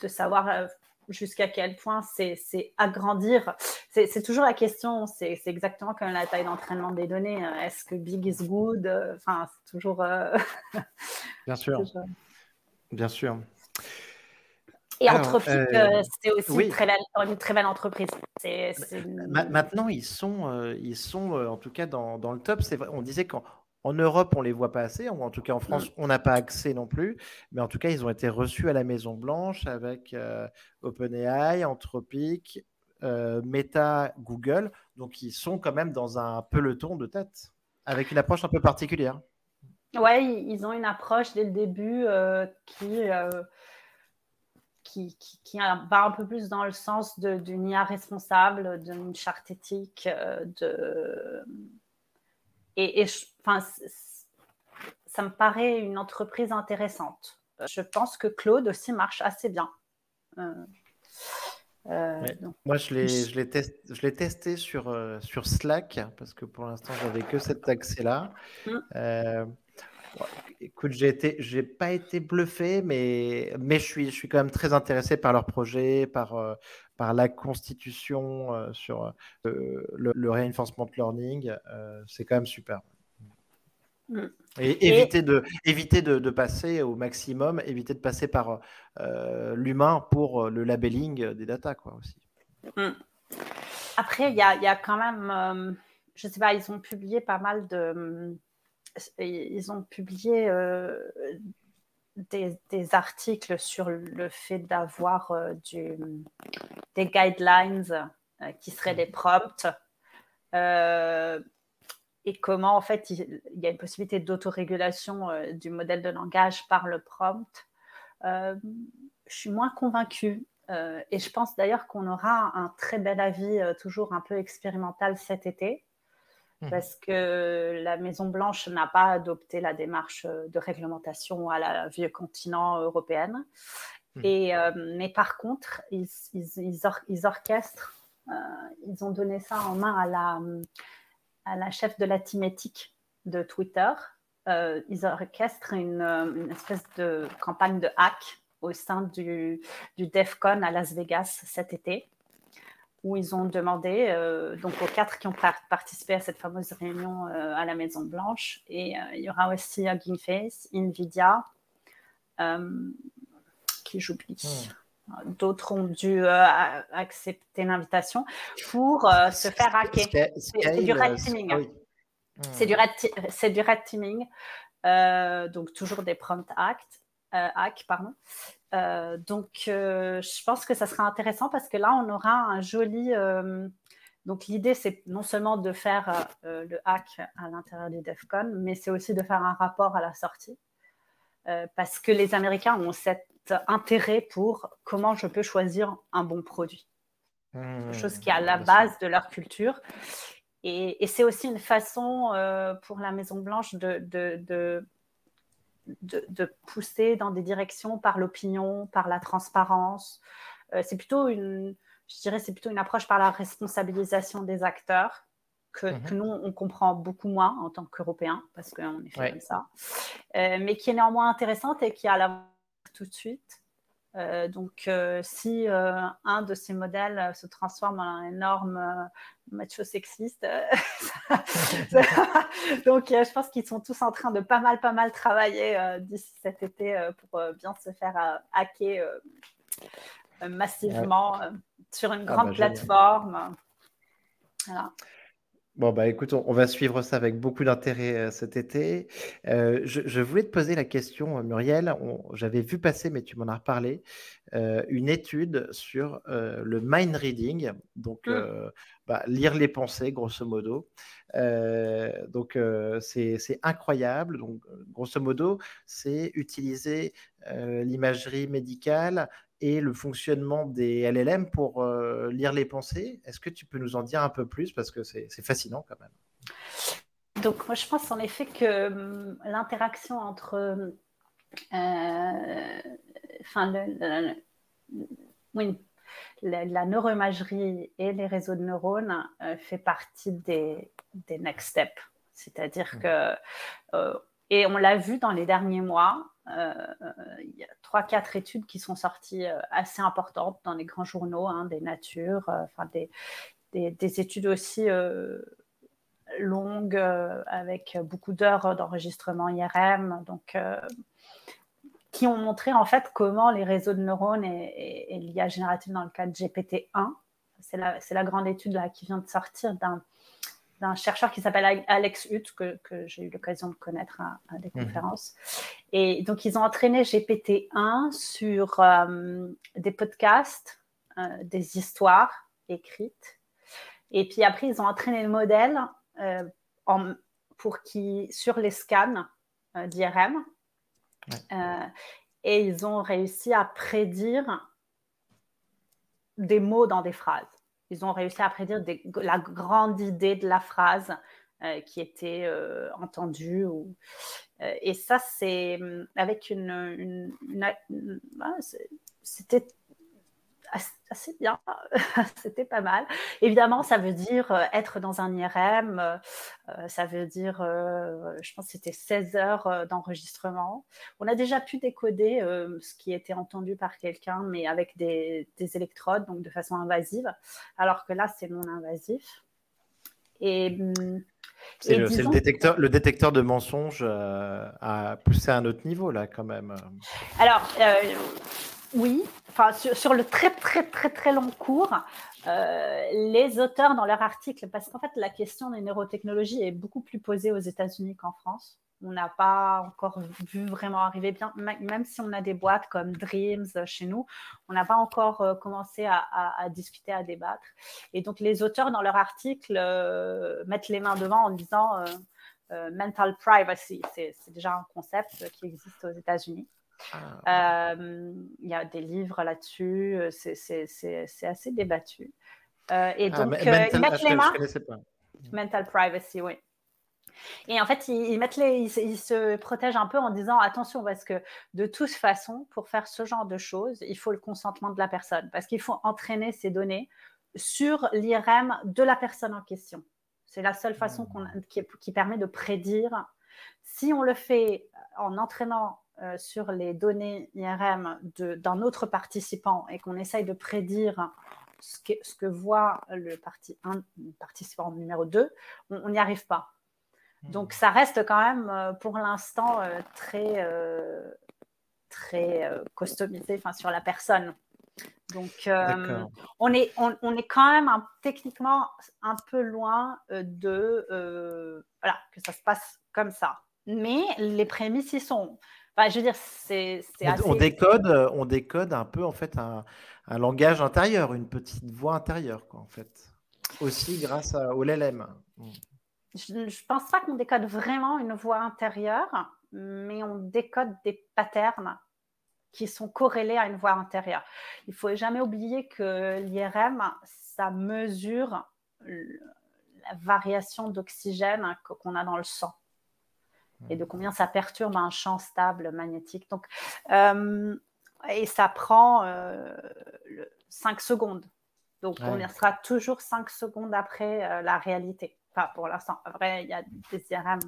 S2: de savoir jusqu'à quel point c'est agrandir. C'est toujours la question, c'est exactement comme la taille d'entraînement des données. Est-ce que big is good? Enfin, c'est toujours.
S1: Bien sûr. <laughs> Bien sûr.
S2: Et Anthropic, euh, euh, c'est aussi une, très belle, entreprise.
S1: Maintenant, ils sont, euh, ils sont en tout cas dans, dans le top. Vrai, on disait qu'en en Europe, on ne les voit pas assez, en tout cas en France, on n'a pas accès non plus. Mais en tout cas, ils ont été reçus à la Maison Blanche avec OpenAI, Anthropic, Meta, Google. Donc, ils sont quand même dans un peloton de tête, avec une approche un peu particulière.
S2: Oui, ils ont une approche dès le début qui qui, qui, va un peu plus dans le sens d'une IA responsable, d'une charte éthique, euh, de... et, enfin, ça me paraît une entreprise intéressante. Je pense que Claude aussi marche assez bien. Euh,
S1: euh, Moi, je l'ai testé, testé sur, sur Slack parce que pour l'instant, j'avais que cet accès-là. Mmh écoute, j'ai été, j'ai pas été bluffé, mais, mais je suis, je suis quand même très intéressé par leur projet, par, euh, par la constitution euh, sur euh, le, reinforcement learning. c'est quand même super. Mm. Et, éviter, de, éviter de, de, passer au maximum, éviter de passer par l'humain pour le labelling des data, quoi, aussi. Mm.
S2: Après, il y a, y a, quand même, je sais pas, ils ont publié pas mal de ils ont publié euh, des, articles sur le fait d'avoir euh, des guidelines euh, qui seraient des prompts et comment en fait il, y a une possibilité d'autorégulation du modèle de langage par le prompt. je suis moins convaincue et je pense d'ailleurs qu'on aura un très bel avis toujours un peu expérimental cet été Mmh. parce que la Maison-Blanche n'a pas adopté la démarche euh, de réglementation à la vieux continent européenne. Mmh. Et, euh, mais par contre, ils, ils, orchestrent, euh, ils ont donné ça en main à la, à la chef de la team éthique de Twitter. ils orchestrent une, une, espèce de campagne de hack au sein du, du DEF CON à Las Vegas cet été où ils ont demandé, euh, donc aux quatre qui ont participé à cette fameuse réunion euh, à la Maison Blanche, et euh, il y aura aussi Hugging Face, Nvidia, qui j'oublie. Hmm. D'autres ont dû accepter l'invitation pour se faire hacker. C'est du red teaming. C'est du, red, du red teaming. donc toujours des prompt acts, hack, pardon. Euh, donc, euh, je pense que ça sera intéressant parce que là, on aura un joli euh, Donc l'idée, c'est non seulement de faire le hack à l'intérieur du DEFCON, mais c'est aussi de faire un rapport à la sortie. parce que les Américains ont cet intérêt pour comment je peux choisir un bon produit. Mmh, chose qui est à la base de leur culture. Et, c'est aussi une façon pour la Maison Blanche de, de, de, pousser dans des directions par l'opinion, par la transparence. Euh, c'est plutôt une, je dirais, c'est plutôt une approche par la responsabilisation des acteurs que, mhm. nous, on comprend beaucoup moins en tant qu'Européens, parce qu'on est fait comme ça, euh, mais qui est néanmoins intéressante et qui a la tout de suite. Euh, donc, euh, si euh, un de ces modèles se transforme en un énorme macho sexiste, <laughs> donc je pense qu'ils sont tous en train de pas mal, pas mal travailler d'ici cet été pour bien se faire hacker massivement sur une ah, grande bah, plateforme.
S1: Voilà. Bon, bah écoute, on, va suivre ça avec beaucoup d'intérêt euh, cet été. Euh, je, voulais te poser la question, euh, Muriel. J'avais vu passer, mais tu m'en as reparlé, une étude sur le mind reading, donc mmh. bah, lire les pensées, grosso modo. donc, c'est incroyable. Donc, grosso modo, c'est utiliser l'imagerie médicale et le fonctionnement des LLM pour euh, lire les pensées. Est-ce que tu peux nous en dire un peu plus? Parce que c'est fascinant quand même
S2: Donc moi je pense en effet que hum, l'interaction entre euh, enfin, oui, la, neuroimagerie et les réseaux de neurones euh, fait partie des, des next steps. C'est-à-dire mmh. que, et on l'a vu dans les derniers mois, euh, il y a trois, quatre études qui sont sorties euh, assez importantes dans les grands journaux, hein, des natures, euh, enfin des, des, études aussi longues avec beaucoup d'heures d'enregistrement IRM, donc qui ont montré en fait comment les réseaux de neurones et, et, l'IA générative dans le cas de GPT-1, c'est la, la, grande étude là, qui vient de sortir d'un chercheur qui s'appelle Alex Hutt, que, j'ai eu l'occasion de connaître à, des mhm. conférences. Et donc, ils ont entraîné GPT-1 sur euh, des podcasts, euh, des histoires écrites. Et puis après, ils ont entraîné le modèle euh, en, pour qui, sur les scans d'IRM. et ils ont réussi à prédire des mots dans des phrases ils ont réussi à prédire la grande idée de la phrase euh, qui était euh, euh, et ça, c'est avec une. C'était assez bien, <laughs> c'était pas mal. Évidemment, ça veut dire euh, être dans un IRM, ça veut dire, je pense que c'était 16 heures d'enregistrement. On a déjà pu décoder ce qui était entendu par quelqu'un, mais avec des, électrodes, donc de façon invasive, alors que là, c'est non invasif.
S1: Et. C'est le, le, détecteur, le détecteur de mensonges a poussé à un autre niveau, là, quand même.
S2: Alors, oui, enfin, sur, le très très très très long cours, euh, les auteurs dans leur article, parce qu'en fait la question des neurotechnologies est beaucoup plus posée aux États-Unis qu'en France. On n'a pas encore vu vraiment arriver bien, même si on a des boîtes comme Dreams chez nous, on n'a pas encore euh, commencé à, discuter, à débattre. Et donc les auteurs dans leur article euh, mettent les mains devant en disant mental privacy, c'est déjà un concept qui existe aux États-Unis. Ah. Euh, il y a des livres là-dessus, euh, c'est assez débattu. Euh, et ah, donc, ils mettent les mains. Mental privacy, oui. Et en fait, ils, se protègent un peu en disant attention, parce que de toute façon, pour faire ce genre de choses, il faut le consentement de la personne, parce qu'il faut entraîner ces données sur l'IRM de la personne en question. C'est la seule façon qui, permet de prédire. Si on le fait en entraînant euh, sur les données IRM d'un autre participant et qu'on essaye de prédire ce que, voit le un, participant numéro 2, on n'y arrive pas. Hmm. Donc ça reste quand même euh, pour l'instant euh, très, très customisé sur la personne. Donc on, est, on, est quand même techniquement un peu loin de voilà, que ça se passe comme ça. Mais les prémices y sont je veux dire, c'est
S1: assez... on, décode, on décode un peu en fait un, langage intérieur, une petite voix intérieure, quoi, en fait. aussi grâce au LLM.
S2: Je ne pense pas qu'on décode vraiment une voix intérieure, mais on décode des patterns qui sont corrélés à une voix intérieure. Il faut jamais oublier que l'IRM, ça mesure la variation d'oxygène qu'on a dans le sang et de combien ça perturbe un champ stable magnétique. Donc, euh, et ça prend 5 euh, secondes. Donc, on sera toujours 5 secondes après euh, la réalité. Pour l'instant. Après, il y a des IRM.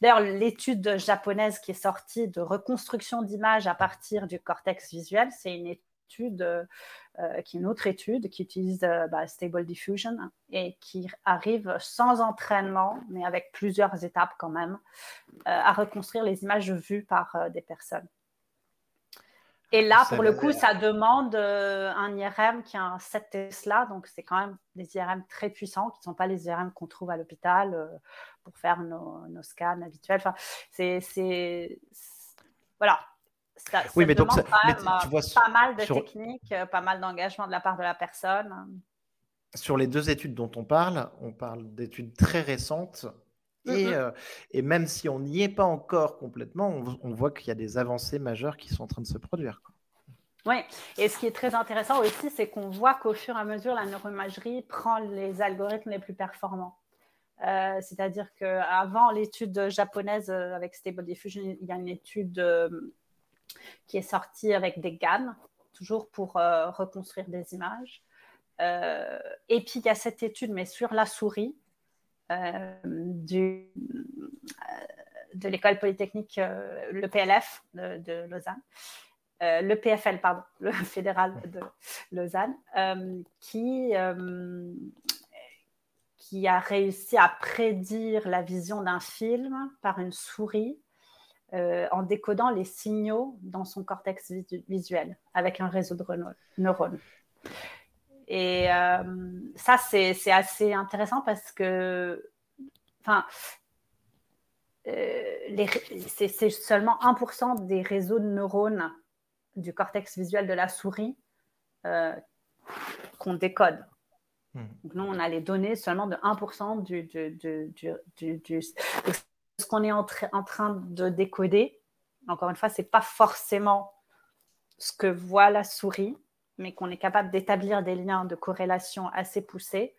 S2: D'ailleurs, l'étude japonaise qui est sortie de reconstruction d'images à partir du cortex visuel, c'est une étude euh, qui est une autre étude qui utilise euh, bah, Stable Diffusion et qui arrive sans entraînement, mais avec plusieurs étapes quand même, euh, à reconstruire les images vues par des personnes. Et là, pour le coup, ça demande un IRM qui a un 7 Tesla, donc c'est quand même des IRM très puissants, qui ne sont pas les IRM qu'on trouve à l'hôpital pour faire nos, nos scans habituels. Enfin, c'est, voilà, ça, oui, mais donc, quand même, tu vois, pas mal de techniques, euh, pas mal d'engagement de la part de la personne.
S1: Sur les deux études dont on parle, on parle d'études très récentes. Et, euh, et, même si on n'y est pas encore complètement, on, voit qu'il y a des avancées majeures qui sont en train de se produire.
S2: Oui, et ce qui est très intéressant aussi, c'est qu'on voit qu'au fur et à mesure, la neuroimagerie prend les algorithmes les plus performants. Euh, c'est-à-dire qu'avant l'étude japonaise avec Stable Diffusion, il y a une étude qui est sorti avec des GAN, toujours pour euh, reconstruire des images. Euh, et puis il y a cette étude, mais sur la souris, euh, du, de l'école polytechnique, le PLF de, Lausanne, le PFL, pardon, <laughs> le fédéral de Lausanne, qui, qui a réussi à prédire la vision d'un film par une souris euh, en décodant les signaux dans son cortex visuel avec un réseau de neurones. Et euh, ça, c'est assez intéressant parce que, enfin, euh, c'est seulement 1% des réseaux de neurones du cortex visuel de la souris qu'on décode. Hmm. Donc, nous, on a les données seulement de 1% du, du, du, du ce qu'on est en, train de décoder, encore une fois, ce n'est pas forcément ce que voit la souris, mais qu'on est capable d'établir des liens de corrélation assez poussés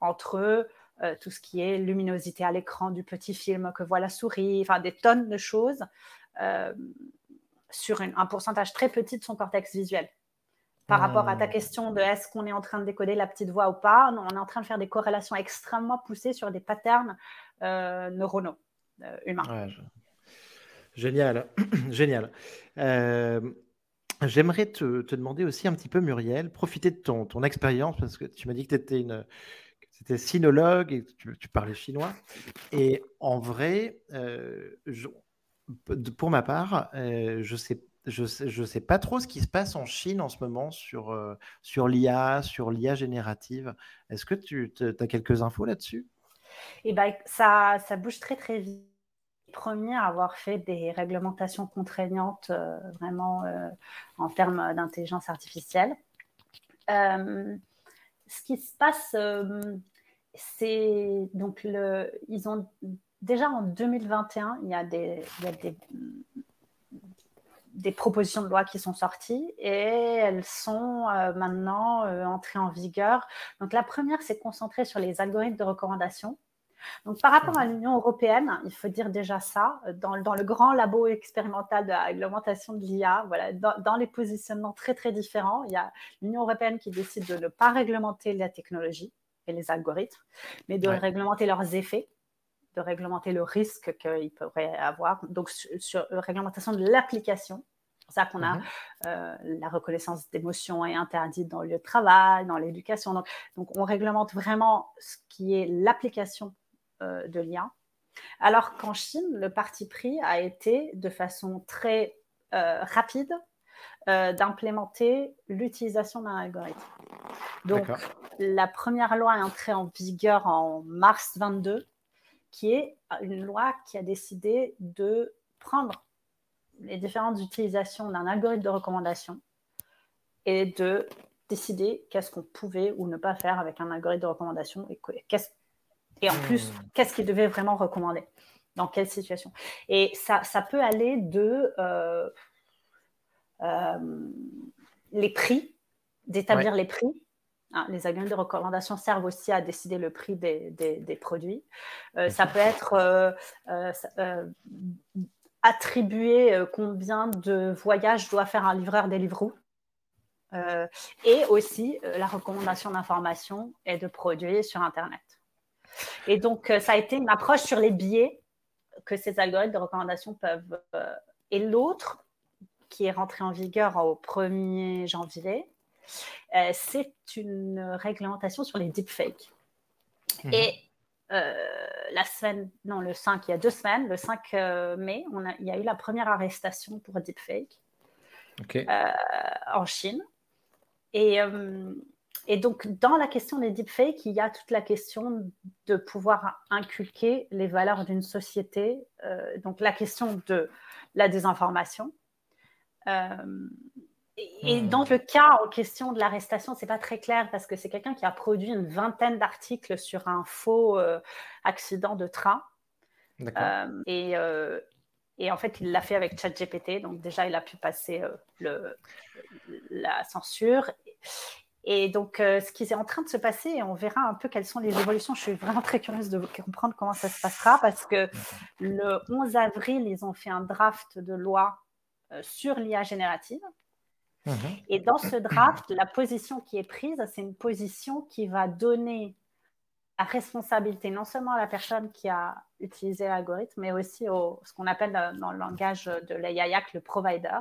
S2: entre euh, tout ce qui est luminosité à l'écran du petit film que voit la souris, enfin des tonnes de choses euh, sur un pourcentage très petit de son cortex visuel. Par rapport à ta hmm. question de est-ce qu'on est en train de décoder la petite voix ou pas, non, on est en train de faire des corrélations extrêmement poussées sur des patterns euh, neuronaux. Euh, humain.
S1: Génial, <clears throat> génial. Euh, j'aimerais te, demander aussi un petit peu, Muriel, profiter de ton, ton expérience, parce que tu m'as dit que tu étais une, c'était sinologue et tu, tu, parlais chinois. Et en vrai, euh, pour ma part, je sais je sais, je sais pas trop ce qui se passe en Chine en ce moment sur, sur l'IA, sur l'IA générative. Est-ce que tu as quelques infos là-dessus?
S2: Et ben, ça, ça bouge très très vite. Premier à avoir fait des réglementations contraignantes euh, vraiment euh, en termes d'intelligence artificielle. Euh, ce qui se passe, c'est donc ils ont déjà en 2021, il y a des, des propositions de loi qui sont sorties et elles sont maintenant entrées en vigueur. Donc la première, c'est concentrée sur les algorithmes de recommandation. Donc, par rapport à l'Union européenne, il faut dire déjà ça, dans, dans, le grand labo expérimental de la réglementation de l'IA, voilà, dans, les positionnements très, très différents, il y a l'Union européenne qui décide de ne pas réglementer la technologie et les algorithmes, mais de réglementer leurs effets, de réglementer le risque qu'ils pourraient avoir. Donc, sur, la réglementation de l'application, c'est ça qu'on a mhm. euh, la reconnaissance d'émotions est interdite dans le lieu de travail, dans l'éducation. Donc, donc, on réglemente vraiment ce qui est l'application euh, de l'IA. Alors qu'en Chine, le parti pris a été de façon très euh, rapide euh, d'implémenter l'utilisation d'un algorithme. Donc, la première loi est entrée en vigueur en mars 22, qui est une loi qui a décidé de prendre les différentes utilisations d'un algorithme de recommandation et de décider qu'est-ce qu'on pouvait ou ne pas faire avec un algorithme de recommandation et, et en plus, hmm. qu'est-ce qu'il devait vraiment recommander, dans quelle situation? Et ça, ça peut aller de euh, euh, les prix, d'établir les prix. Hein, les algorithmes de recommandation servent aussi à décider le prix des, des, produits. Euh, ça peut <laughs> être attribuer combien de voyages doit faire un livreur des livres euh, et aussi euh, la recommandation d'informations et de produits sur Internet. Et donc, euh, ça a été une approche sur les biais que ces algorithmes de recommandation peuvent. et l'autre, qui est rentré en vigueur au 1er janvier, c'est une réglementation sur les deepfakes. Mhm. Et la semaine, non, le 5, il y a deux semaines, le 5 mai, on a, il y a eu la première arrestation pour deepfake en Chine. Euh, et, donc, dans la question des deepfakes, il y a toute la question de pouvoir inculquer les valeurs d'une société, euh, donc la question de la désinformation. Euh, et, hmm. dans le cas en question de l'arrestation, c'est pas très clair parce que c'est quelqu'un qui a produit une vingtaine d'articles sur un faux accident de train. et, et en fait, il l'a fait avec ChatGPT. Donc déjà, il a pu passer le, la censure. Et donc, euh, ce qui est en train de se passer, et on verra un peu quelles sont les évolutions. Je suis vraiment très curieuse de comprendre comment ça se passera parce que le 11 avril, ils ont fait un draft de loi euh, sur l'IA générative. Mhm. Et dans ce draft, la position qui est prise, c'est une position qui va donner la responsabilité non seulement à la personne qui a utilisé l'algorithme, mais aussi au ce qu'on appelle dans le langage de l'AIAC le provider.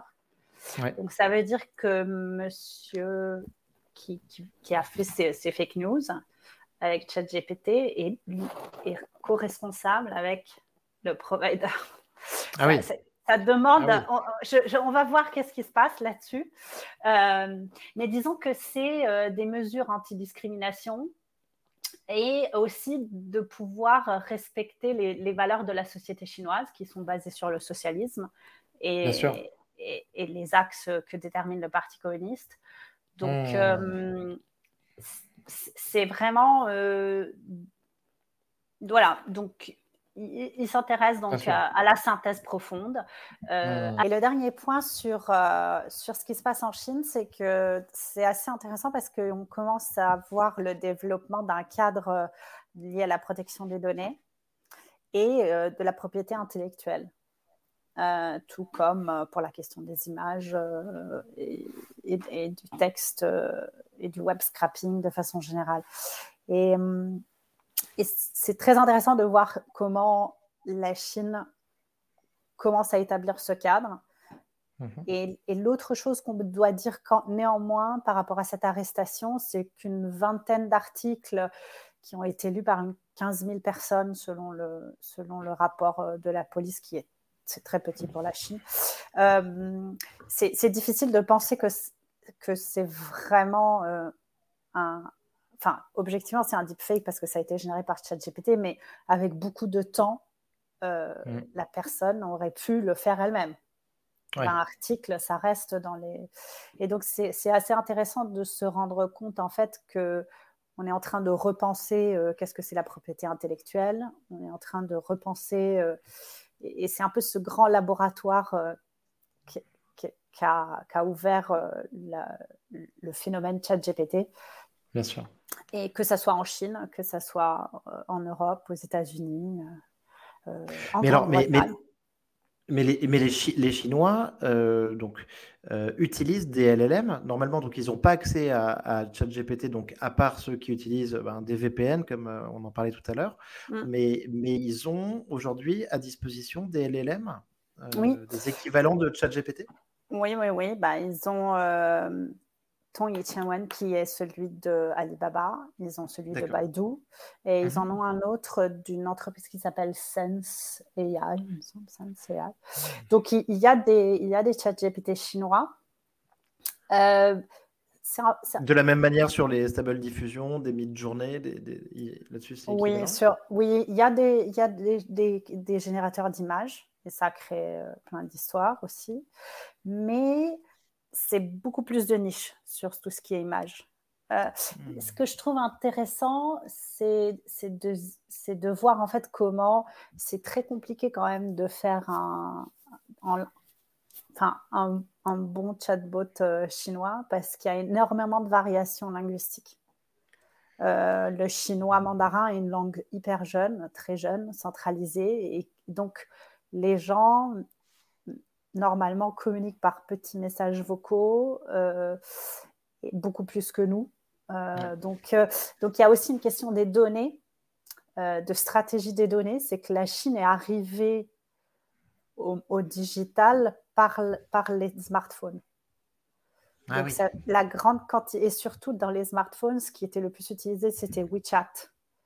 S2: Donc, ça veut dire que monsieur qui, qui, a fait ces, fake news avec ChatGPT est, est co-responsable avec le provider. Ah oui. Ça, demande, ah on, va voir qu'est-ce qui se passe là-dessus. Euh, mais disons que c'est euh, des mesures anti-discrimination et aussi de pouvoir respecter les, les, valeurs de la société chinoise qui sont basées sur le socialisme. Et, les axes que détermine le Parti communiste. Donc, hmm. euh, c'est vraiment. Euh, voilà, donc il, s'intéresse donc à, la synthèse profonde. Euh, hmm. Et le dernier point sur, sur ce qui se passe en Chine, c'est que c'est assez intéressant parce qu'on commence à voir le développement d'un cadre lié à la protection des données et de la propriété intellectuelle. Euh, tout comme euh, pour la question des images euh, et, du texte et du web scrapping de façon générale. Et, c'est très intéressant de voir comment la Chine commence à établir ce cadre. Mhm. Et, l'autre chose qu'on doit dire quand, néanmoins par rapport à cette arrestation, c'est qu'une vingtaine d'articles qui ont été lus par 15 000 personnes selon le, selon le rapport de la police qui est c'est très petit pour la Chine. Euh, c'est difficile de penser que, que c'est vraiment euh, un. Enfin, objectivement, c'est un deepfake parce que ça a été généré par ChatGPT, mais avec beaucoup de temps, euh, mm. la personne aurait pu le faire elle-même. Un article, ça reste dans les. Et donc, c'est assez intéressant de se rendre compte, en fait, que on est en train de repenser qu'est-ce que c'est la propriété intellectuelle. On est en train de repenser et, c'est un peu ce grand laboratoire euh, qui, a, ouvert euh, le phénomène ChatGPT.
S1: Bien sûr.
S2: Et que ce soit en Chine, que ce soit euh, en Europe, aux États-Unis.
S1: en mais alors, mais, mais les, mais les, les Chinois euh, donc, euh, utilisent des LLM. Normalement, donc, ils n'ont pas accès à, à, ChatGPT, donc, à part ceux qui utilisent ben, des VPN, comme euh, on en parlait tout à l'heure. Mm. Mais, mais ils ont aujourd'hui à disposition des LLM, des équivalents de ChatGPT
S2: Oui, oui, oui. Bah, ils ont Tong Yiqianwen qui est celui de Alibaba, ils ont celui de Baidu et ils en mhm. ont un autre d'une entreprise qui s'appelle Sense AI, Sense AI. Donc il, y a des il y a des chat GPT chinois.
S1: Euh, de la même manière sur les stable diffusion, des mid-journées, des, là-dessus
S2: Oui, sur, oui, il y a des, il y a des, des, des générateurs d'images et ça crée euh, plein d'histoires aussi. Mais c'est beaucoup plus de niche sur tout ce qui est image. Euh, hmm. Ce que je trouve intéressant, c'est de, de, voir en fait comment c'est très compliqué quand même de faire un, enfin, un, un bon chatbot euh, chinois parce qu'il y a énormément de variations linguistiques. Euh, le chinois mandarin est une langue hyper jeune, très jeune, centralisée, et donc les gens normalement communiquent par petits messages vocaux, beaucoup plus que nous. Euh, donc, euh, donc, il y a aussi une question des données, euh, de stratégie des données. C'est que la Chine est arrivée au, digital par, par les smartphones. Ah donc, la grande quantité, et surtout dans les smartphones, ce qui était le plus utilisé, c'était WeChat.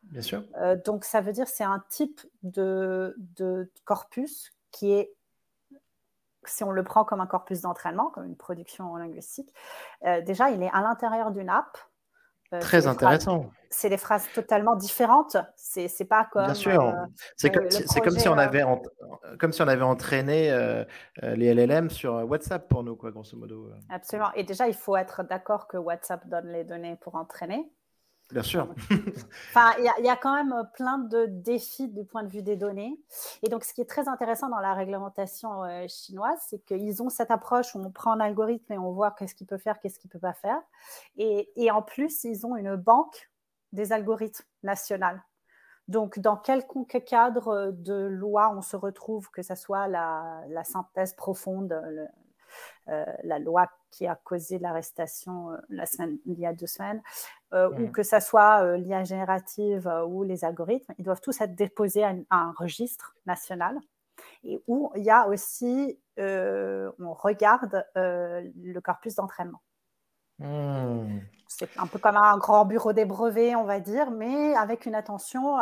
S1: Bien sûr.
S2: donc, ça veut dire c'est un type de, de corpus qui est si on le prend comme un corpus d'entraînement, comme une production linguistique, déjà, il est à l'intérieur d'une app
S1: euh, Très intéressant.
S2: C'est des phrases totalement différentes. C'est pas comme.
S1: Bien sûr. Euh, c'est comme, comme, si on avait comme si on avait entraîné euh, les LLM sur WhatsApp pour nous, quoi, grosso modo.
S2: Absolument. Et déjà, il faut être d'accord que WhatsApp donne les données pour entraîner.
S1: Bien sûr. <laughs>
S2: enfin, il y, a quand même plein de défis du point de vue des données. Et donc, ce qui est très intéressant dans la réglementation euh, chinoise, c'est qu'ils ont cette approche où on prend un algorithme et on voit qu'est-ce qu'il peut faire, qu'est-ce qu'il ne peut pas faire. Et, en plus, ils ont une banque des algorithmes nationales. Donc, dans quelconque cadre de loi on se retrouve, que ce soit la, synthèse profonde, euh, la loi qui a causé l'arrestation euh, la semaine, il y a deux semaines, euh, ou que ce soit l'IA générative ou les algorithmes, ils doivent tous être déposés à, un registre national et où il y a aussi, on regarde le corpus d'entraînement. Hmm. C'est un peu comme un grand bureau des brevets, on va dire, mais avec une attention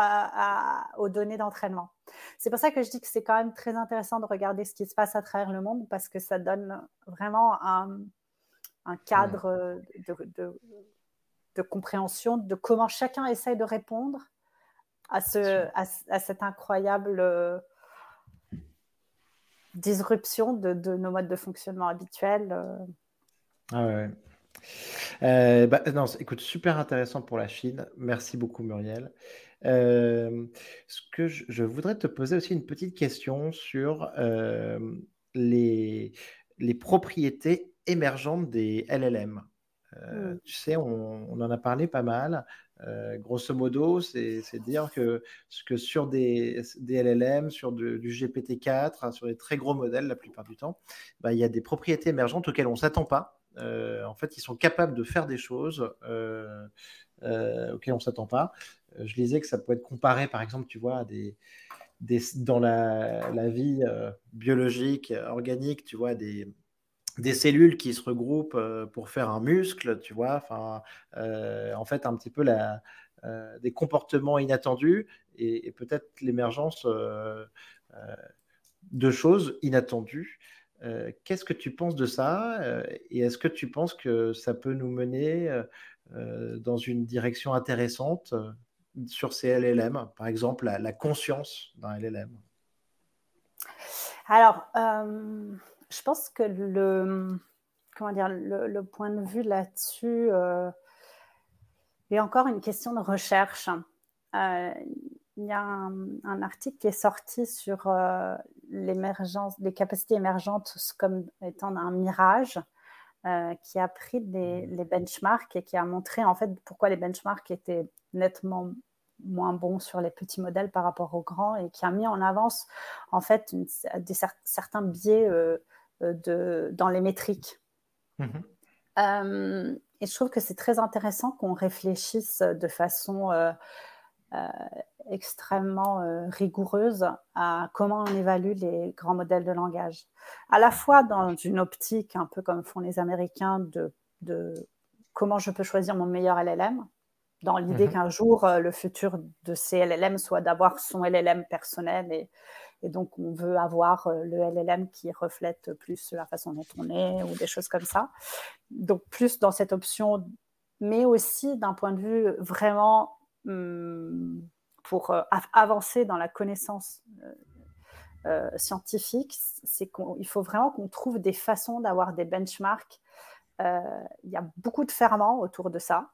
S2: aux données d'entraînement. C'est pour ça que je dis que c'est quand même très intéressant de regarder ce qui se passe à travers le monde parce que ça donne vraiment un, cadre de, compréhension de comment chacun essaye de répondre à, ce, à, cette incroyable euh, disruption de, nos modes de fonctionnement habituels. Euh.
S1: Ah ouais. Euh, bah, non, écoute, super intéressant pour la Chine. Merci beaucoup, Muriel. Euh, ce que je, voudrais te poser aussi une petite question sur euh, les, les propriétés émergentes des LLM. Mmh. Tu sais, on, en a parlé pas mal. grosso modo, c'est dire que, que sur des, des LLM, sur du GPT-4, hein, sur des très gros modèles la plupart du temps, bah, il y a des propriétés émergentes auxquelles on ne s'attend pas euh, en fait, ils sont capables de faire des choses euh, euh, auxquelles on ne s'attend pas. je lisais que ça peut être comparé, par exemple, tu vois, des, dans la, vie biologique, organique, tu vois, des, des cellules qui se regroupent pour faire un muscle, tu vois, enfin, en fait, un petit peu la, des comportements inattendus et, peut-être l'émergence de choses inattendues. Euh, qu'est-ce que tu penses de ça euh, Et est-ce que tu penses que ça peut nous mener euh, dans une direction intéressante sur ces LLM Par exemple, la, conscience d'un LLM
S2: Alors, je pense que le, comment dire, le, point de vue là-dessus est encore une question de recherche. Il y a un, article qui est sorti sur euh, l'émergence, les capacités émergentes comme étant un mirage, euh, qui a pris les, benchmarks et qui a montré en fait pourquoi les benchmarks étaient nettement moins bons sur les petits modèles par rapport aux grands et qui a mis en avance en fait des, certains biais euh, de, dans les métriques. Mm-hmm. et je trouve que c'est très intéressant qu'on réfléchisse de façon euh, extrêmement euh, rigoureuse à comment on évalue les grands modèles de langage. À la fois dans une optique, un peu comme font les Américains, de, comment je peux choisir mon meilleur LLM, dans l'idée mhm. qu'un jour, euh, le futur de ces LLM soit d'avoir son LLM personnel et, et, donc on veut avoir le LLM qui reflète plus la façon dont on est ou des choses comme ça. Donc plus dans cette option, mais aussi d'un point de vue vraiment Hum, pour euh, avancer dans la connaissance euh, scientifique, c'est qu'il faut vraiment qu'on trouve des façons d'avoir des benchmarks. il y a beaucoup de ferments autour de ça.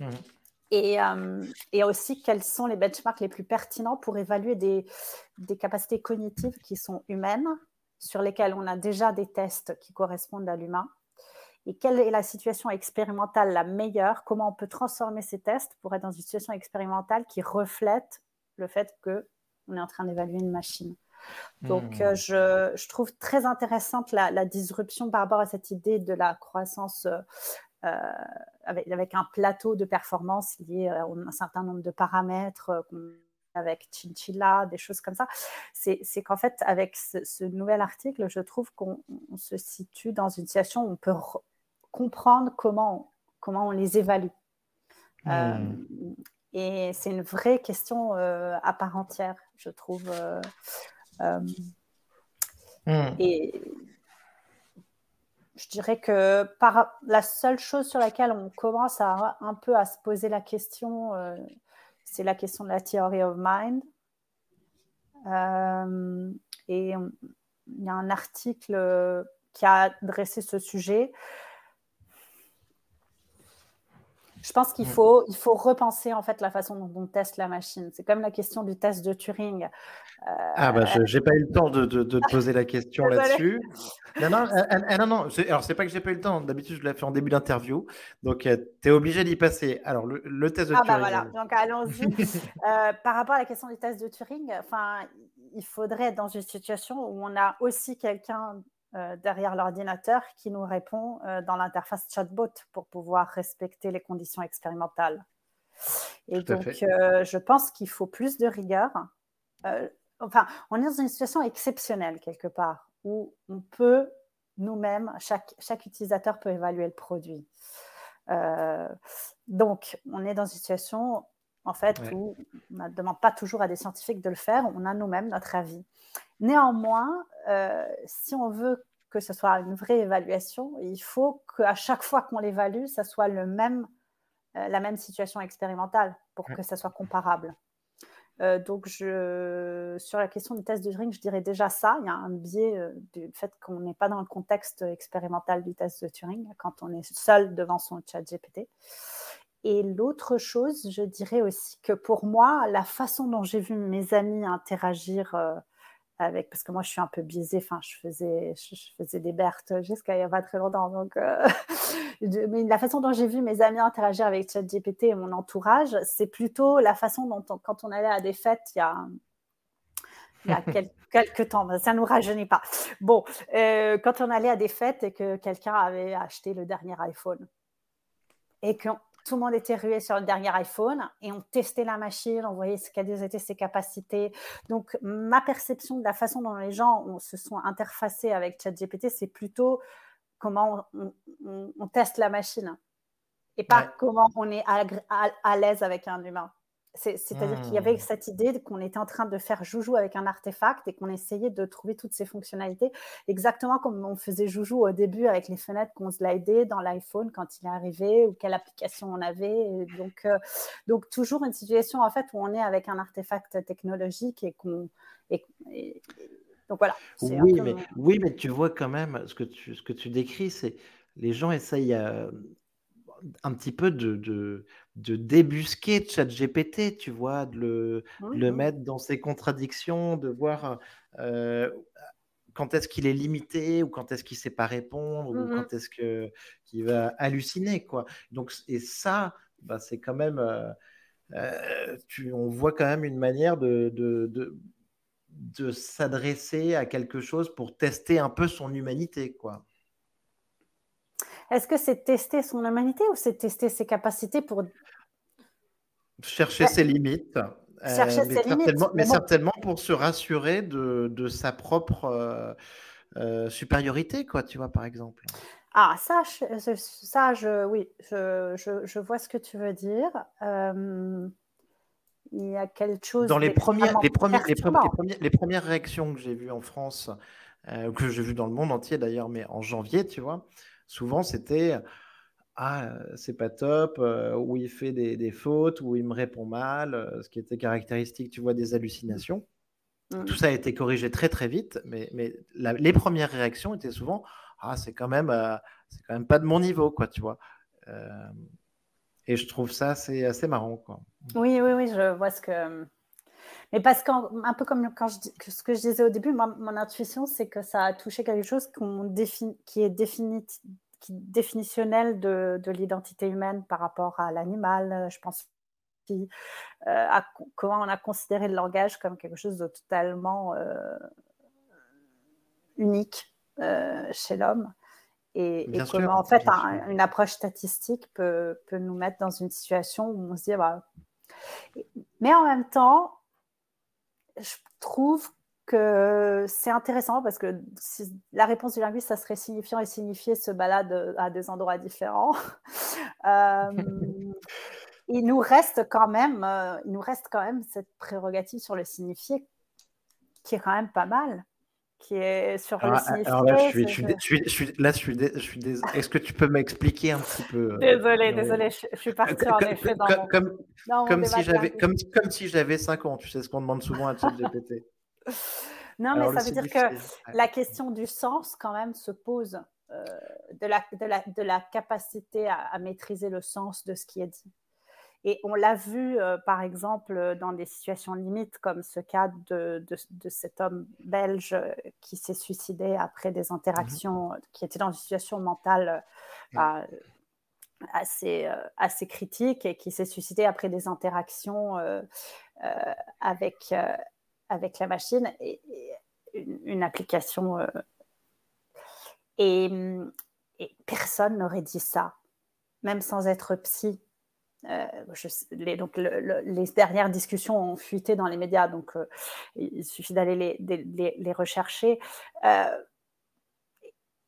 S2: Mmh. Et, et, aussi, quels sont les benchmarks les plus pertinents pour évaluer des, des, capacités cognitives qui sont humaines, sur lesquelles on a déjà des tests qui correspondent à l'humain? Et quelle est la situation expérimentale la meilleure? Comment on peut transformer ces tests pour être dans une situation expérimentale qui reflète le fait qu'on est en train d'évaluer une machine? Donc, mmh. je, je, trouve très intéressante la, la, disruption par rapport à cette idée de la croissance euh, avec, avec, un plateau de performance lié à un certain nombre de paramètres euh, avec Chinchilla, des choses comme ça, c'est qu'en fait, avec ce, nouvel article, je trouve qu'on se situe dans une situation où on peut comprendre comment, comment on les évalue. Euh, hmm. et c'est une vraie question à part entière, je trouve. Hmm. Et je dirais que par, la seule chose sur laquelle on commence à, un peu à se poser la question, euh, c'est la question de la theory of mind. Euh, et il y a un article qui a adressé ce sujet je pense qu'il faut, il faut repenser en fait la façon dont on teste la machine. C'est comme la question du test de Turing.
S1: Euh, ah bah je n'ai pas eu le temps de, de, de poser la question <laughs> là-dessus. Non non, euh, euh, non, non, alors c'est pas que j'ai pas eu le temps. D'habitude je l'ai fait en début d'interview, donc tu es obligé d'y passer. Alors le, le test de
S2: ah Turing. Ah bah voilà, donc allons-y. <laughs> par rapport à la question du test de Turing, enfin il faudrait être dans une situation où on a aussi quelqu'un euh, derrière l'ordinateur qui nous répond euh, dans l'interface chatbot pour pouvoir respecter les conditions expérimentales. Et donc, euh, je pense qu'il faut plus de rigueur. enfin, on est dans une situation exceptionnelle quelque part où on peut nous-mêmes, chaque, chaque utilisateur peut évaluer le produit. donc, on est dans une situation en fait, où on ne demande pas toujours à des scientifiques de le faire, on a nous-mêmes notre avis. Néanmoins, euh, si on veut que ce soit une vraie évaluation, il faut qu'à chaque fois qu'on l'évalue, ça soit le même, euh, la même situation expérimentale pour que ça soit comparable. Euh, donc, je, sur la question du test de Turing, je dirais déjà ça. Il y a un biais du fait qu'on n'est pas dans le contexte expérimental du test de Turing quand on est seul devant son chat GPT. Et l'autre chose, je dirais aussi que pour moi, la façon dont j'ai vu mes amis interagir avec, parce que moi je suis un peu biaisée, enfin je faisais, je, faisais des Berthes jusqu'à il n'y a pas très longtemps, donc euh, <laughs> mais la façon dont j'ai vu mes amis interagir avec ChatGPT et mon entourage, c'est plutôt la façon dont quand on allait à des fêtes il y a, il y a <laughs> quelques temps, ça ne nous rajeunit pas. Bon, euh, quand on allait à des fêtes et que quelqu'un avait acheté le dernier iPhone et qu'on tout le monde était rué sur le dernier iPhone et on testait la machine, on voyait ce quelles étaient ses capacités. Donc, ma perception de la façon dont les gens se sont interfacés avec ChatGPT, c'est plutôt comment on, teste la machine et pas comment on est à l'aise avec un humain. C'est-à-dire qu'il y avait mmh. cette idée qu'on était en train de faire joujou avec un artefact et qu'on essayait de trouver toutes ces fonctionnalités, exactement comme on faisait joujou au début avec les fenêtres qu'on slidait dans l'iPhone quand il est arrivé ou quelle application on avait. donc, euh, donc toujours une situation en fait où on est avec un artefact technologique et qu'on donc voilà.
S1: Oui, mais, oui, mais tu vois quand même ce que tu, ce que tu décris, c'est les gens essayent euh, un petit peu de, de, de débusquer ChatGPT, tu vois, de le, le, mettre dans ses contradictions, de voir euh, quand est-ce qu'il est limité ou quand est-ce qu'il ne sait pas répondre ou mmh quand est-ce qu'il va halluciner, quoi. Donc, et ça, bah, c'est quand même, euh, euh, tu, on voit quand même une manière de, de, de, de s'adresser à quelque chose pour tester un peu son humanité, quoi.
S2: Est-ce que c'est tester son humanité ou c'est tester ses capacités pour
S1: chercher ses limites Chercher euh, mais, ses certainement, limites. mais, certainement, pour se rassurer de, de sa propre euh, euh, supériorité, quoi, tu vois, par exemple.
S2: Ah, ça, je, ça je, oui, je, je, je, vois ce que tu veux dire. il y a quelque chose.
S1: Dans les premières, les, premières, les, premières, les, premières, réactions que j'ai vues en France, que j'ai vues dans le monde entier d'ailleurs, mais en janvier, tu vois, souvent c'était ah, c'est pas top, euh, ou il fait des, fautes, ou il me répond mal, euh, ce qui était caractéristique, tu vois, des hallucinations. Mmh. Tout ça a été corrigé très très vite, mais, mais les premières réactions étaient souvent ah c'est quand même c'est quand même pas de mon niveau quoi, tu vois. et je trouve ça c'est assez marrant quoi.
S2: Oui oui oui, je vois ce que mais parce qu'un peu comme quand je, ce que je disais au début, mon intuition, c'est que ça a touché quelque chose qui est défini, qui, définitionnel de, de l'identité humaine par rapport à l'animal. Je pense euh, à comment on a considéré le langage comme quelque chose de totalement euh, unique euh, chez l'homme. Et, comment, en fait, une approche statistique peut, peut, nous mettre dans une situation où on se dit, bah... mais en même temps, je trouve que c'est intéressant parce que la réponse du linguiste, ça serait signifiant et signifié se balade à des endroits différents. <laughs> Euh, il nous reste quand même, euh, il nous reste quand même cette prérogative sur le signifié qui est quand même pas mal qui est sur le signifié. Alors
S1: là, je suis, je suis, là, je suis, je suis Est-ce que tu peux m'expliquer un petit peu
S2: euh, Désolée, désolée, je, suis partie en effet dans
S1: comme, mon, comme, si j'avais, comme, comme si j'avais 5 ans, tu sais ce qu'on demande souvent à ChatGPT. <laughs>
S2: non, mais ça veut dire que la question du sens, quand même, se pose euh, de, la, de, la, de, la, capacité à, à, maîtriser le sens de ce qui est dit. Et on l'a vu, euh, par exemple, dans des situations limites, comme ce cas de, de, cet homme belge euh, qui s'est suicidé après des interactions, mmh qui était dans une situation mentale euh, assez, assez critique et qui s'est suicidé après des interactions avec, avec la machine et, une, application. et, et personne n'aurait dit ça, même sans être psy euh, les, donc les dernières discussions ont fuité dans les médias, donc euh, il suffit d'aller les, rechercher. Euh,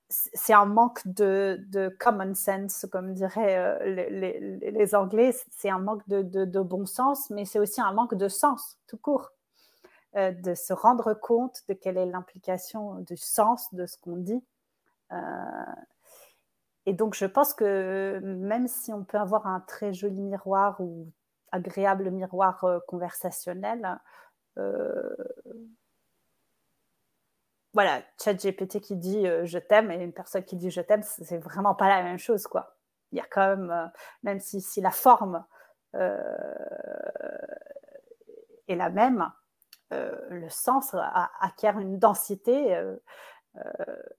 S2: c'est un manque de, common sense, comme diraient les, Anglais. C'est un manque de, bon sens, mais c'est aussi un manque de sens, tout court. de se rendre compte de quelle est l'implication du sens de ce qu'on dit. Et donc, je pense que même si on peut avoir un très joli miroir ou agréable miroir euh, conversationnel, euh, voilà, ChatGPT qui dit euh, je t'aime et une personne qui dit je t'aime, c'est vraiment pas la même chose, quoi. Il y a quand même, même si, si, la forme est la même, le sens acquiert une densité euh,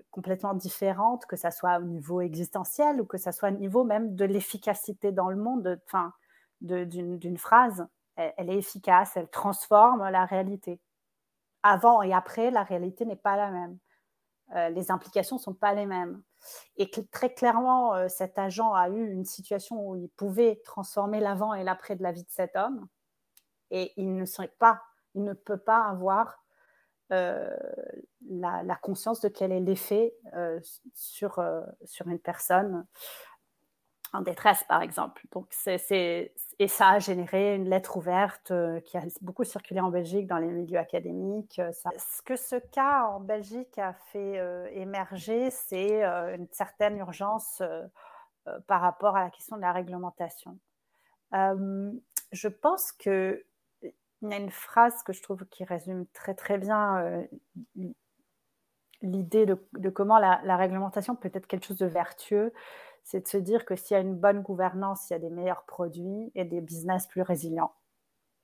S2: complètement différente, que ça soit au niveau existentiel ou que ça soit au niveau même de l'efficacité dans le monde, enfin, d'une phrase. Elle, est efficace, elle transforme la réalité. Avant et après, la réalité n'est pas la même. Euh, les implications ne sont pas les mêmes. Et très clairement, euh, cet agent a eu une situation où il pouvait transformer l'avant et l'après de la vie de cet homme. Et il ne, pas, il ne peut pas avoir euh, la, conscience de quel est l'effet euh, sur, euh, sur une personne en détresse, par exemple. Donc, c'est, et ça a généré une lettre ouverte qui a beaucoup circulé en Belgique dans les milieux académiques. Ce que ce cas en Belgique a fait émerger, c'est une certaine urgence par rapport à la question de la réglementation. je pense que il y a une phrase que je trouve qui résume très très bien euh, l'idée de, comment la, réglementation peut être quelque chose de vertueux. C'est de se dire que s'il y a une bonne gouvernance, il y a des meilleurs produits et des business plus résilients.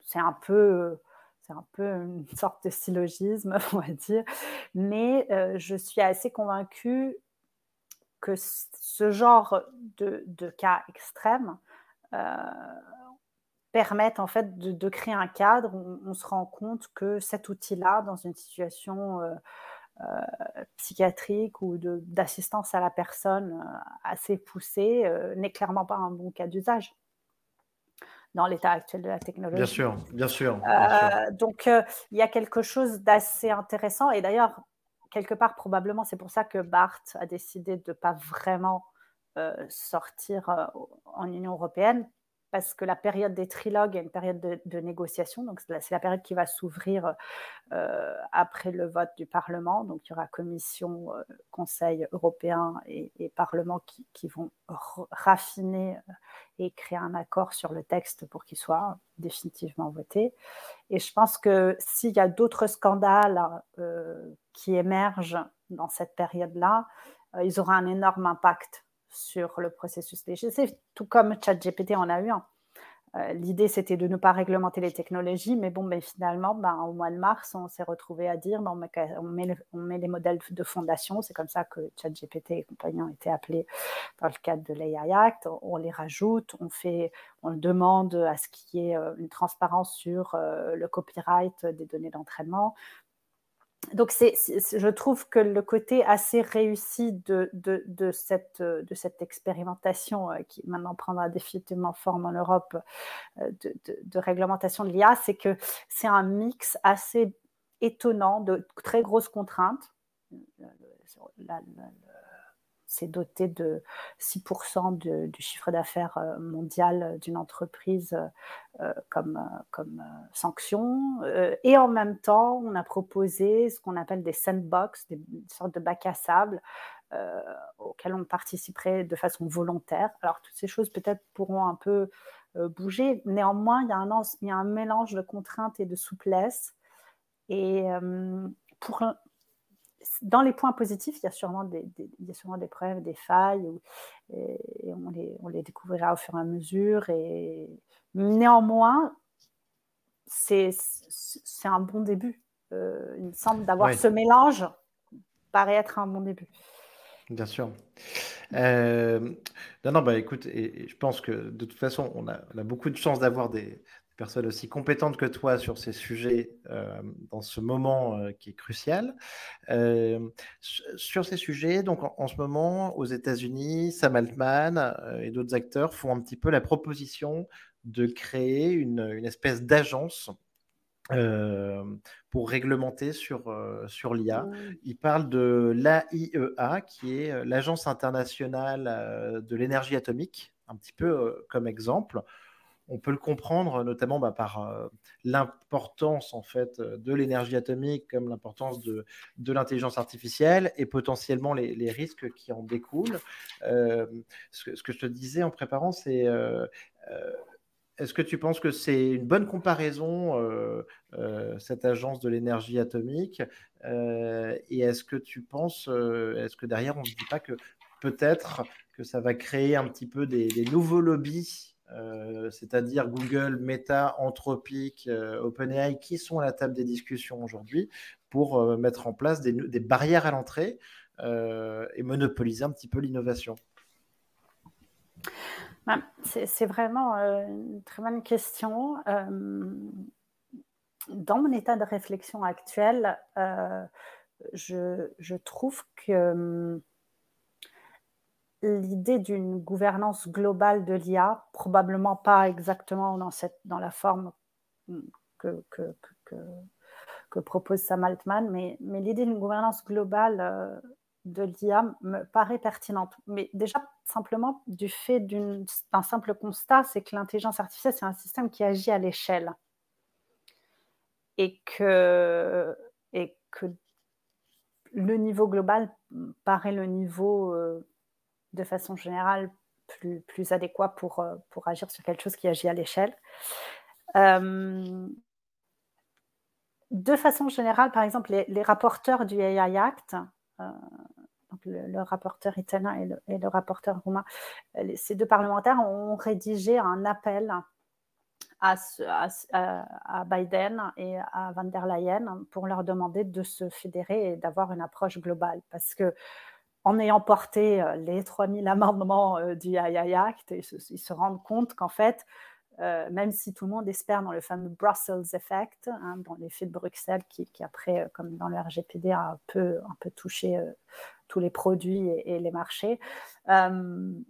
S2: C'est un peu, c'est un peu une <laughs> sorte de syllogisme, <laughs> on va dire. Mais euh, je suis assez convaincue que ce genre de, cas extrêmes euh, permettent en fait de, créer un cadre où on se rend compte que cet outil-là, dans une situation euh, euh, psychiatrique ou d'assistance à la personne euh, assez poussée, n'est clairement pas un bon cas d'usage dans l'état actuel de la technologie.
S1: Bien sûr, bien sûr.
S2: Donc, il y a quelque chose d'assez intéressant. Et d'ailleurs, quelque part, probablement, c'est pour ça que Barthes a décidé de ne pas vraiment sortir en Union européenne parce que la période des trilogues est une période de, négociation, donc c'est la, période qui va s'ouvrir euh, après le vote du Parlement. Donc il y aura Commission, euh, Conseil européen et, Parlement qui, vont raffiner euh, et créer un accord sur le texte pour qu'il soit définitivement voté. Et je pense que s'il y a d'autres scandales qui émergent dans cette période-là, ils auront un énorme impact sur le processus législatif, tout comme ChatGPT en a eu un. Euh, l'idée, c'était de ne pas réglementer les technologies, mais bon, ben, finalement, ben, au mois de mars, on s'est retrouvé à dire ben, on, met, on, met, les modèles de fondation. C'est comme ça que ChatGPT et compagnie ont été appelés dans le cadre de l'AI Act. On les rajoute, on, fait, on demande à ce qu'il y ait euh, une transparence sur euh, le copyright des données d'entraînement donc, je trouve que le côté assez réussi de, cette, de cette, expérimentation, euh, qui maintenant prendra définitivement forme en Europe, euh, de, réglementation de l'IA, c'est que c'est un mix assez étonnant de très grosses contraintes. C'est doté de 6% du chiffre d'affaires euh, mondial d'une entreprise euh, comme, euh, comme sanction. Et en même temps, on a proposé ce qu'on appelle des sandbox, des, sortes de bacs à sable auxquels on participerait de façon volontaire. Alors, toutes ces choses peut-être pourront un peu bouger. Néanmoins, il y, a un, il y, a un, mélange de contraintes et de souplesse. Et pour, dans les points positifs, il y a sûrement des, il y a sûrement des preuves, des failles, et, on, les, on, les, découvrira au fur et à mesure. Et néanmoins, c'est un bon début. Euh, il me semble d'avoir ce mélange paraît être un bon début.
S1: Bien sûr. Euh, non, non, bah écoute, et, je pense que de toute façon, on a, on a beaucoup de chance d'avoir des, personne aussi compétente que toi sur ces sujets euh, dans ce moment euh, qui est crucial. Euh, sur ces sujets, donc en, ce moment, aux États-Unis, Sam Altman et d'autres acteurs font un petit peu la proposition de créer une, espèce d'agence pour réglementer sur, sur l'IA. Mmh. Ils parlent de l'AIEA, qui est l'Agence internationale de l'énergie atomique, un petit peu comme exemple on peut le comprendre notamment bah, par euh, l'importance en fait euh, de l'énergie atomique, comme l'importance de, l'intelligence artificielle et potentiellement les, risques qui en découlent. Euh, ce, que, je te disais en préparant, c'est est-ce que tu penses que c'est une bonne comparaison, cette agence de l'énergie atomique Et est-ce que tu penses, est-ce que derrière, on ne se dit pas que peut-être que ça va créer un petit peu des nouveaux lobbies euh, c'est-à-dire Google, Meta, Anthropic, euh, OpenAI, qui sont à la table des discussions aujourd'hui pour euh, mettre en place des, barrières à l'entrée et monopoliser un petit peu l'innovation
S2: C'est vraiment une très bonne question. dans mon état de réflexion actuel, je, je, trouve que l'idée d'une gouvernance globale de l'IA, probablement pas exactement dans, cette, dans la forme que, que, que, propose Sam Altman, mais, mais l'idée d'une gouvernance globale euh, de l'IA me paraît pertinente. Mais déjà, simplement du fait d'un simple constat, c'est que l'intelligence artificielle, c'est un système qui agit à l'échelle. Et que, et que le niveau global paraît le niveau... Euh, de façon générale plus, adéquat pour, euh, pour agir sur quelque chose qui agit à l'échelle. Euh, de façon générale, par exemple, les, rapporteurs du AI Act, euh, le, rapporteur italien et le, et le rapporteur roumain, ces deux parlementaires ont rédigé un appel à, à, Biden et à van der Leyen pour leur demander de se fédérer et d'avoir une approche globale. Parce que en ayant porté euh, les 3000 amendements euh, du AI Act, ils se, rendent compte qu'en fait, euh, même si tout le monde espère dans le fameux Brussels Effect, hein, dans l'effet de Bruxelles qui, après, comme dans le RGPD, a un peu, touché tous les produits et, les marchés, ils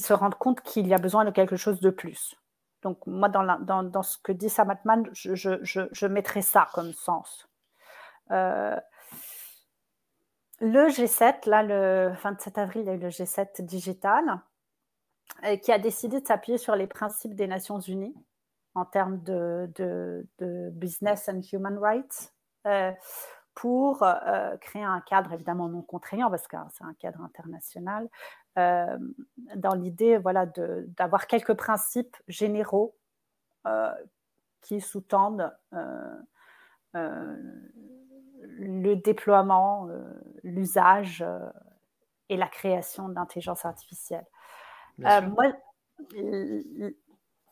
S2: se rendent compte qu'il y a besoin de quelque chose de plus. Donc moi, dans, ce que dit Sam Altman, je, je, je, mettrais ça comme sens le G7, là, le 27 avril, il y a eu le G7 digital. qui a décidé de s'appuyer sur les principes des Nations Unies en termes de, business and human rights pour créer un cadre évidemment non contraignant, parce que c'est un cadre international, dans l'idée voilà, d'avoir quelques principes généraux qui sous-tendent le déploiement, l'usage et la création d'intelligence artificielle. moi,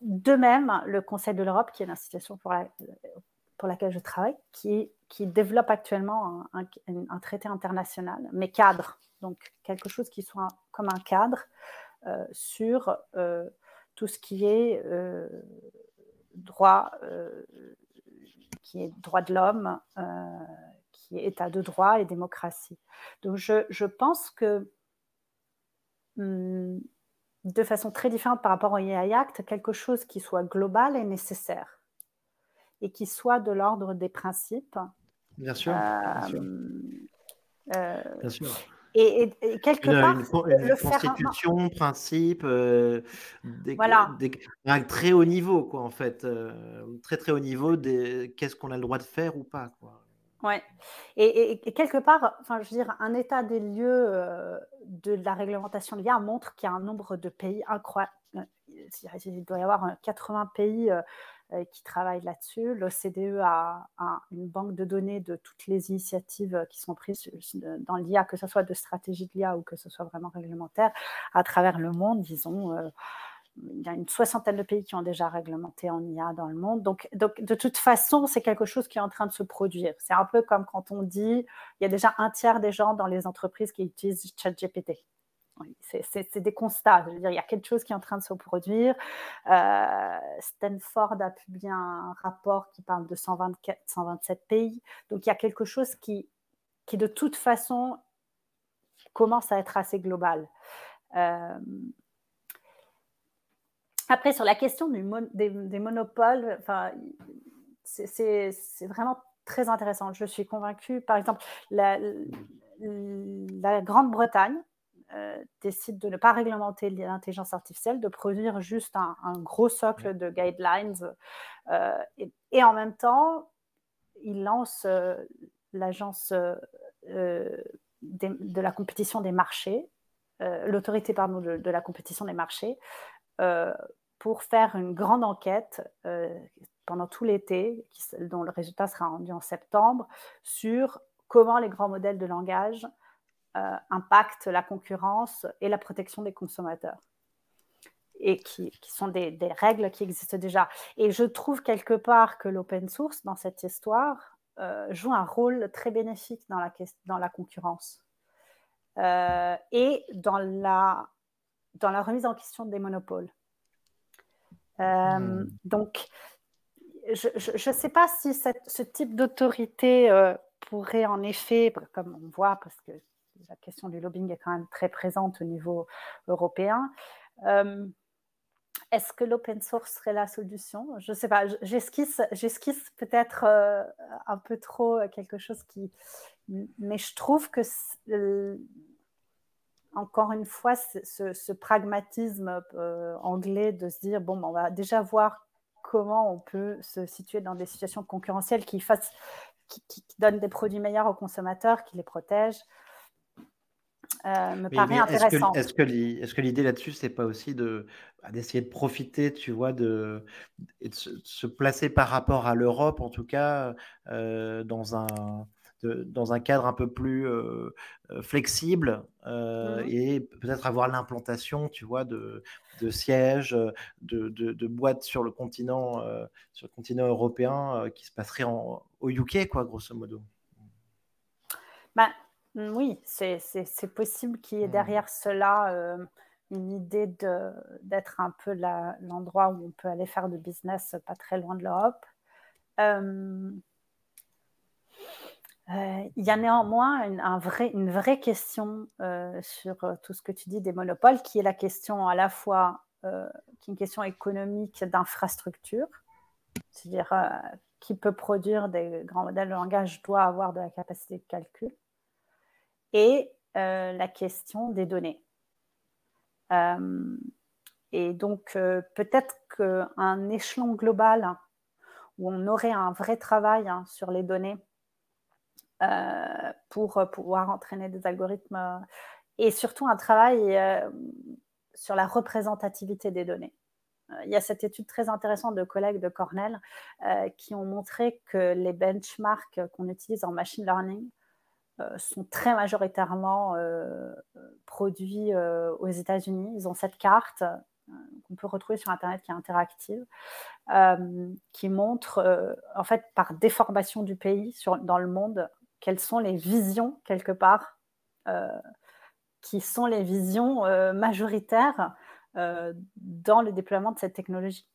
S2: de même, le Conseil de l'Europe, qui est l'institution pour, pour laquelle je travaille, qui, qui développe actuellement un, traité international, mais cadre, donc quelque chose qui soit comme un cadre euh, sur euh, tout ce qui est euh, droit, qui est droit de l'homme, qui est état de droit et démocratie. Donc je, je pense que hum, de façon très différente par rapport au AI Act, quelque chose qui soit global est nécessaire et qui soit de l'ordre des principes.
S1: Bien sûr. bien
S2: euh, sûr. Euh, et, quelque part,
S1: une, constitution, principe, euh, des, très haut niveau, quoi, en fait, très très haut niveau des qu'est-ce qu'on a le droit de faire ou pas, quoi.
S2: Ouais. Et, quelque part, enfin, je veux dire, un état des lieux euh, de la réglementation de l'IA montre qu'il y a un nombre de pays incroyable. Euh, il doit y avoir 80 euh, pays qui travaillent là-dessus. L'OCDE a, une banque de données de toutes les initiatives qui sont prises dans l'IA, que ce soit de stratégie de l'IA ou que ce soit vraiment réglementaire, à travers le monde, disons il y a une soixantaine de pays qui ont déjà réglementé en IA dans le monde. Donc, donc de toute façon, c'est quelque chose qui est en train de se produire. C'est un peu comme quand on dit, il y a déjà un tiers des gens dans les entreprises qui utilisent ChatGPT. c'est des constats. Je veux dire, il y a quelque chose qui est en train de se produire. Euh, Stanford a publié un rapport qui parle de 124, 127 pays. Donc, il y a quelque chose qui, qui de toute façon, commence à être assez global. Euh, après, sur la question des, monopoles, c'est vraiment très intéressant. Je suis convaincue, par exemple, la, Grande-Bretagne euh, décide de ne pas réglementer l'intelligence artificielle, de produire juste un, gros socle de guidelines. Euh, et, en même temps, il lance euh, l'agence de la compétition des marchés, l'autorité de, la compétition des marchés, pour faire une grande enquête euh, pendant tout l'été, dont le résultat sera rendu en septembre, sur comment les grands modèles de langage euh, impactent la concurrence et la protection des consommateurs et qui, sont des, règles qui existent déjà. Et je trouve quelque part que l'open source, dans cette histoire, joue un rôle très bénéfique dans la concurrence et dans la dans la remise en question des monopoles. Euh, hmm. Donc, je ne sais pas si ce type d'autorité euh, pourrait en effet, comme on voit, parce que la question du lobbying est quand même très présente au niveau européen, euh, est-ce que l'open source serait la solution? Je ne sais pas, j'esquisse, j'esquisse peut-être un peu trop quelque chose qui... Mais je trouve que encore une fois, ce, pragmatisme euh, anglais de se dire, bon, ben, on va déjà voir comment on peut se situer dans des situations concurrentielles qui, fassent, qui, donnent des produits meilleurs aux consommateurs, qui les protègent. Euh, me paraît intéressant.
S1: Est-ce que, est que l'idée là-dessus, c'est pas aussi bah, d'essayer de profiter, tu vois, de, de se, placer par rapport à l'Europe, en tout cas, euh, dans un dans un cadre un peu plus euh, euh, flexible euh, mmh. et peut-être avoir l'implantation, tu vois, de, de sièges, de, de, boîtes sur le continent, sur le continent européen qui se passerait au UK, quoi, grosso modo.
S2: Ben, oui, c'est possible qu'il y ait mmh. derrière cela une idée d'être un peu l'endroit où on peut aller faire du business pas très loin de l'Europe. Euh, il y a néanmoins une vraie question euh, sur euh, tout ce que tu dis des monopoles, qui est la question à la fois, qui est une question économique d'infrastructure, c'est-à-dire qui peut produire des grands modèles de langage doit avoir de la capacité de calcul, et la question des données. Et donc, peut-être qu'un échelon global où on aurait un vrai travail hein, sur les données pour pouvoir entraîner des algorithmes et surtout un travail sur la représentativité des données. Il y a cette étude très intéressante de collègues de Cornell qui ont montré que les benchmarks qu'on utilise en machine learning sont très majoritairement produits aux États-Unis. Ils ont cette carte qu'on peut retrouver sur Internet qui est interactive, qui montre en fait par déformation du pays dans le monde quelles sont les visions quelque part qui sont les visions majoritaires dans le déploiement de cette technologie.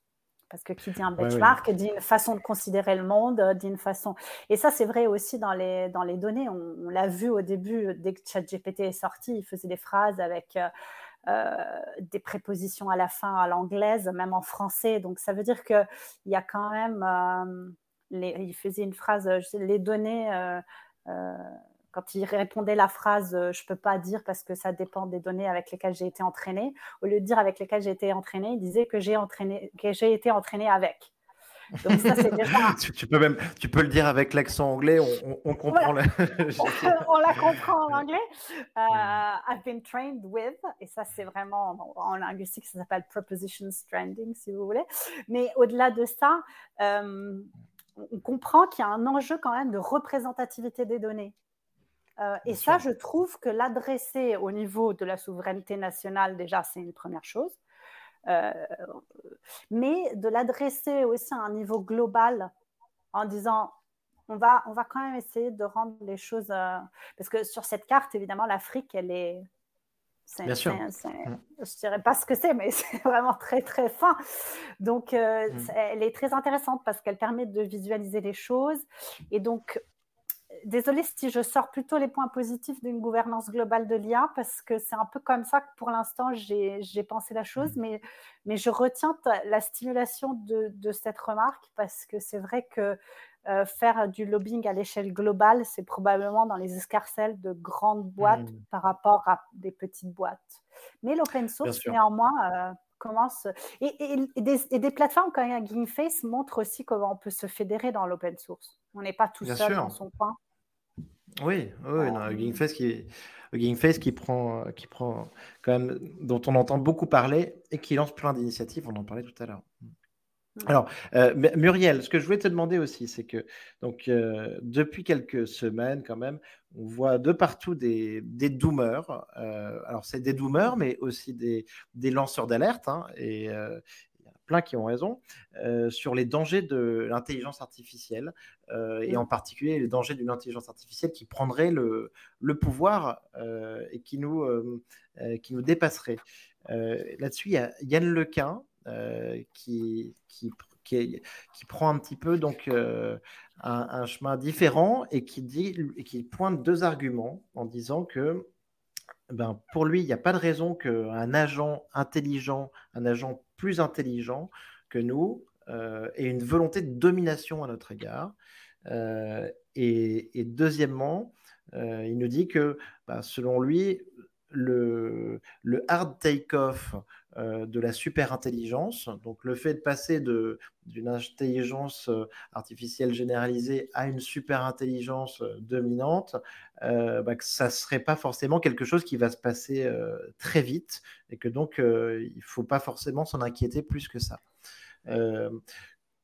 S2: Parce que qui dit un benchmark dit une façon de considérer le monde, dit une façon. Et ça, c'est vrai aussi dans les, dans les données. On, l'a vu au début, dès que ChatGPT est sorti, il faisait des phrases avec euh, des prépositions à la fin à l'anglaise, même en français. Donc, ça veut dire qu'il y a quand même. Euh, les, il faisait une phrase, les données euh, quand il répondait la phrase euh, je peux pas dire parce que ça dépend des données avec lesquelles j'ai été entraîné, au lieu de dire avec lesquelles j'ai été entraîné, il disait que j'ai entraîné, que j'ai été entraîné avec.
S1: Donc ça, c'est déjà... <laughs> tu, peux même, tu peux le dire avec l'accent anglais, on, comprend. La... <laughs> <laughs>
S2: on, la comprend en anglais. Uh, I've been trained with, et ça, c'est vraiment en, linguistique, ça s'appelle preposition stranding, si vous voulez. Mais au-delà de ça, euh, on comprend qu'il y a un enjeu quand même de représentativité des données. Euh, et ça, je trouve que l'adresser au niveau de la souveraineté nationale, déjà, c'est une première chose. Euh, mais de l'adresser aussi à un niveau global en disant on va, on va quand même essayer de rendre les choses. Euh, parce que sur cette carte, évidemment, l'Afrique, elle est.
S1: Bien sûr.
S2: Mm. je ne dirais pas ce que c'est, mais <laughs> c'est vraiment très, très fin. Donc, mm. elle est très intéressante parce qu'elle permet de visualiser les choses. Et donc, désolée si je sors plutôt les points positifs d'une gouvernance globale de l'IA, parce que c'est un peu comme ça que pour l'instant j'ai pensé la chose, mm. mais, mais je retiens la stimulation de, cette remarque, parce que c'est vrai que euh, faire du lobbying à l'échelle globale, c'est probablement dans les escarcelles de grandes boîtes mm. par rapport à des petites boîtes. Mais l'open source, néanmoins, euh, commence. Et, des, plateformes comme GameFace montrent aussi comment on peut se fédérer dans l'open source. On n'est pas tout seul dans son coin.
S1: Oui, oui euh, qui, qui prend, qui prend quand même, dont on entend beaucoup parler et qui lance plein d'initiatives. On en parlait tout à l'heure. Alors, euh, Muriel, ce que je voulais te demander aussi, c'est que donc euh, depuis quelques semaines, quand même, on voit de partout des, des doomers. alors, c'est des doomers, mais aussi des, des lanceurs d'alerte. Hein, et, plein qui ont raison, euh, sur les dangers de l'intelligence artificielle, euh, et en particulier les dangers d'une intelligence artificielle qui prendrait le, le pouvoir euh, et qui nous, qui nous dépasserait. Là-dessus, il y a Yann Lequin qui, qui, qui, qui, prend un petit peu donc, un, un, chemin différent et qui, dit, qui pointe deux arguments en disant que ben, pour lui, il n'y a pas de raison qu'un agent intelligent, un agent plus intelligent que nous euh, ait une volonté de domination à notre égard. Euh, et, deuxièmement, euh, il nous dit que, ben, selon lui, le, hard take-off euh, de la super intelligence. Donc le fait de passer d'une intelligence euh, artificielle généralisée à une super intelligence euh, dominante, bah, que ça ne serait pas forcément quelque chose qui va se passer très vite et que donc il ne faut pas forcément s'en inquiéter plus que ça.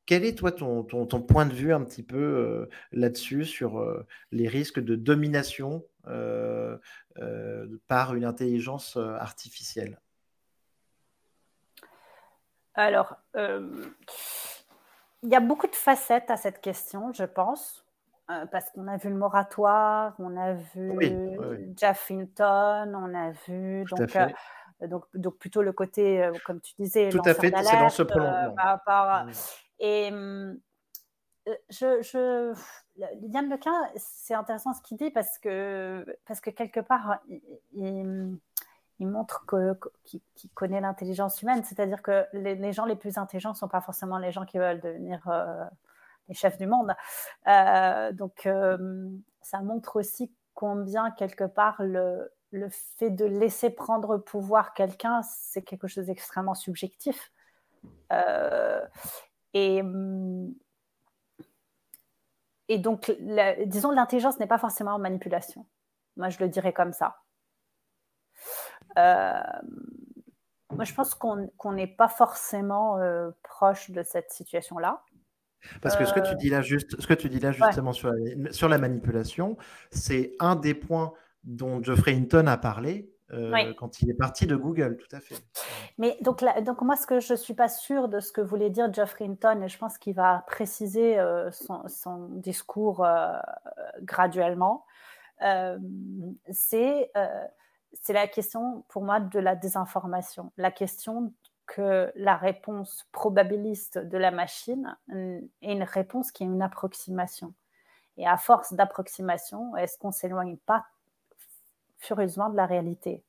S1: Quel est toi ton, ton, point de vue un petit peu là-dessus sur les risques de domination par une intelligence artificielle.
S2: Alors, euh, il y a beaucoup de facettes à cette question, je pense, euh, parce qu'on a vu le moratoire, on a vu Jeff Hinton, on a vu donc, euh, donc, donc, plutôt le côté, comme tu disais,
S1: tout à fait, c'est dans ce prolongement.
S2: et je, je, Yann Lequin, c'est intéressant ce qu'il dit parce que, parce que quelque part, il montre qu'il connaît l'intelligence humaine, c'est-à-dire que les, gens les plus intelligents ne sont pas forcément les gens qui veulent devenir euh, les chefs du monde. Euh, donc, euh, ça montre aussi combien, quelque part, le, le fait de laisser prendre pouvoir quelqu'un, c'est quelque chose d'extrêmement subjectif. et, et donc, disons, l'intelligence n'est pas forcément en manipulation. Moi, je le dirais comme ça. moi, je pense qu'on n'est pas forcément proche de cette situation-là.
S1: Parce que ce que tu dis là, juste, ce que tu dis là justement sur, la, sur la manipulation, c'est un des points dont Geoffrey Hinton a parlé euh, quand il est parti de Google, tout à fait.
S2: Mais donc, donc moi, ce que je ne suis pas sûre de ce que voulait dire Geoffrey Hinton, et je pense qu'il va préciser euh, son, discours euh, graduellement, c'est c'est la question pour moi de la désinformation, la question que la réponse probabiliste de la machine est une réponse qui est une approximation. Et à force d'approximation, est-ce qu'on s'éloigne pas furieusement de la réalité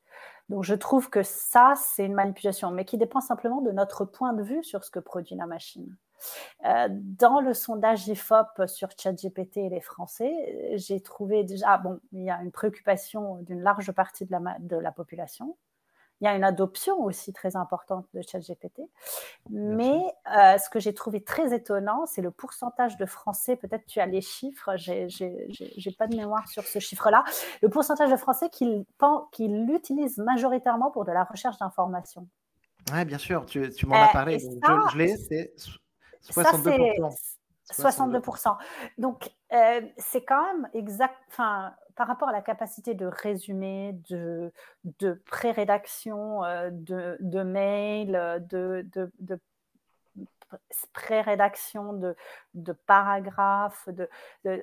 S2: Donc je trouve que ça, c'est une manipulation, mais qui dépend simplement de notre point de vue sur ce que produit la machine. Euh, dans le sondage IFOP sur ChatGPT et les Français, j'ai trouvé déjà, bon, il y a une préoccupation d'une large partie de la population, il y a une adoption aussi très importante de ChatGPT. Mais euh, ce que j'ai trouvé très étonnant, c'est le pourcentage de Français, peut-être tu as les chiffres, j'ai n'ai pas de mémoire sur ce chiffre-là, le pourcentage de Français qui, qui l'utilisent majoritairement pour de la recherche d'informations.
S1: Oui, bien sûr, tu, tu m'en as euh, parlé. je, je l'ai, c'est 62%.
S2: 62%. Donc, euh, c'est quand même exact. Enfin, par rapport à la capacité de résumé, pré-rédaction, euh, de, mail, de, de, de pré-rédaction de, paragraphes, euh,